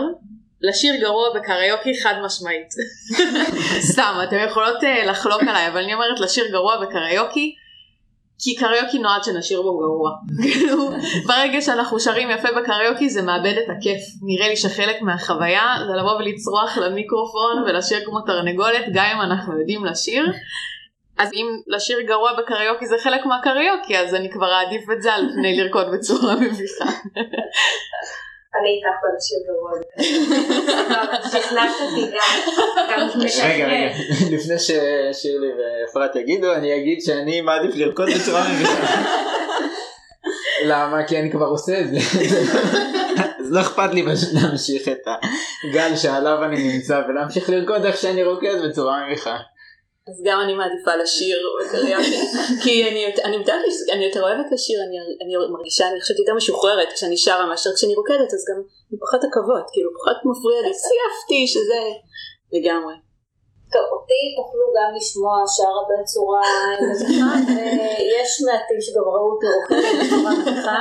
לשיר גרוע בקריוקי חד משמעית. סתם, אתם יכולות uh, לחלוק עליי, אבל אני אומרת לשיר גרוע בקריוקי, כי קריוקי נועד שנשיר בו גרוע. כאילו, ברגע שאנחנו שרים יפה בקריוקי זה מאבד את הכיף. נראה לי שחלק מהחוויה זה לבוא ולצרוח למיקרופון ולשיר כמו תרנגולת, גם אם אנחנו יודעים לשיר. אז אם לשיר גרוע בקריוקי זה חלק מהקריוקי, אז אני כבר אעדיף את זה על פני לרקוד בצורה מביכה. אני איתך בלשיר גרוע. שכנעת אותי גם. רגע, רגע, לפני ששירלי ואפרת יגידו, אני אגיד שאני מעדיף לרקוד בצורה מביכה. למה? כי אני כבר עושה את זה. אז לא אכפת לי פשוט להמשיך את הגל שעליו אני נמצא ולהמשיך לרקוד איך שאני רוקד בצורה מביכה. אז גם אני מעדיפה לשיר כי אני יותר אוהבת לשיר, אני, אני מרגישה, אני חושבת יותר משוחררת כשאני שרה מאשר כשאני רוקדת, אז גם אני פחות עכבות, כאילו פחות מפריע לי, סייפתי שזה לגמרי. טוב, אותי תוכלו גם לשמוע שרה בצורה מביכה, ויש מעטים שגם ראו אותי רוקדת בצורה מביכה,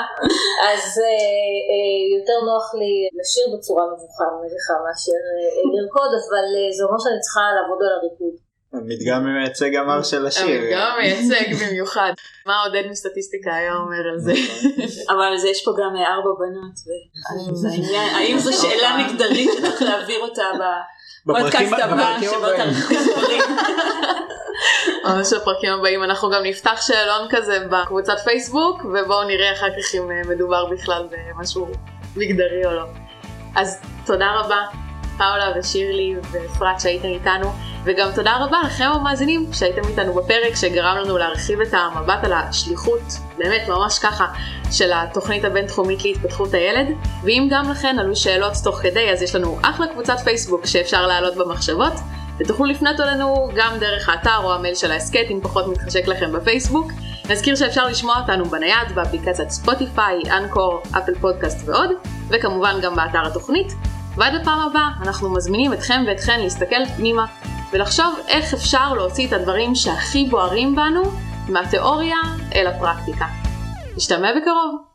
אז אה, אה, יותר נוח לי לשיר בצורה מבוכה ומביכה מאשר אה, לרקוד, אבל זה אומר שאני צריכה לעבוד על הריקוד. המדגם מייצג אמר של השיר. המדגם מייצג במיוחד. מה עודד מסטטיסטיקה היה אומר על זה? אבל אז יש פה גם ארבע בנות, האם זו שאלה מגדרית שצריך להעביר אותה בפודקאסט הבא, שבו תרחיב ממש בפרקים הבאים אנחנו גם נפתח שאלון כזה בקבוצת פייסבוק ובואו נראה אחר כך אם מדובר בכלל במשהו מגדרי או לא. אז תודה רבה פאולה ושירלי ואפרת שהייתם איתנו. וגם תודה רבה לכם המאזינים שהייתם איתנו בפרק שגרם לנו להרחיב את המבט על השליחות, באמת ממש ככה, של התוכנית הבינתחומית להתפתחות הילד. ואם גם לכן עלו שאלות תוך כדי, אז יש לנו אחלה קבוצת פייסבוק שאפשר להעלות במחשבות, ותוכלו לפנות אלינו גם דרך האתר או המייל של ההסכת אם פחות מתחשק לכם בפייסבוק. נזכיר שאפשר לשמוע אותנו בנייד, באפליקציית ספוטיפיי, אנקור, אפל פודקאסט ועוד, וכמובן גם באתר התוכנית. ועד לפעם הבאה, אנחנו מזמינים אתכם ואתכן להסתכל פנימה ולחשוב איך אפשר להוציא את הדברים שהכי בוערים בנו מהתיאוריה אל הפרקטיקה. נשתמע בקרוב.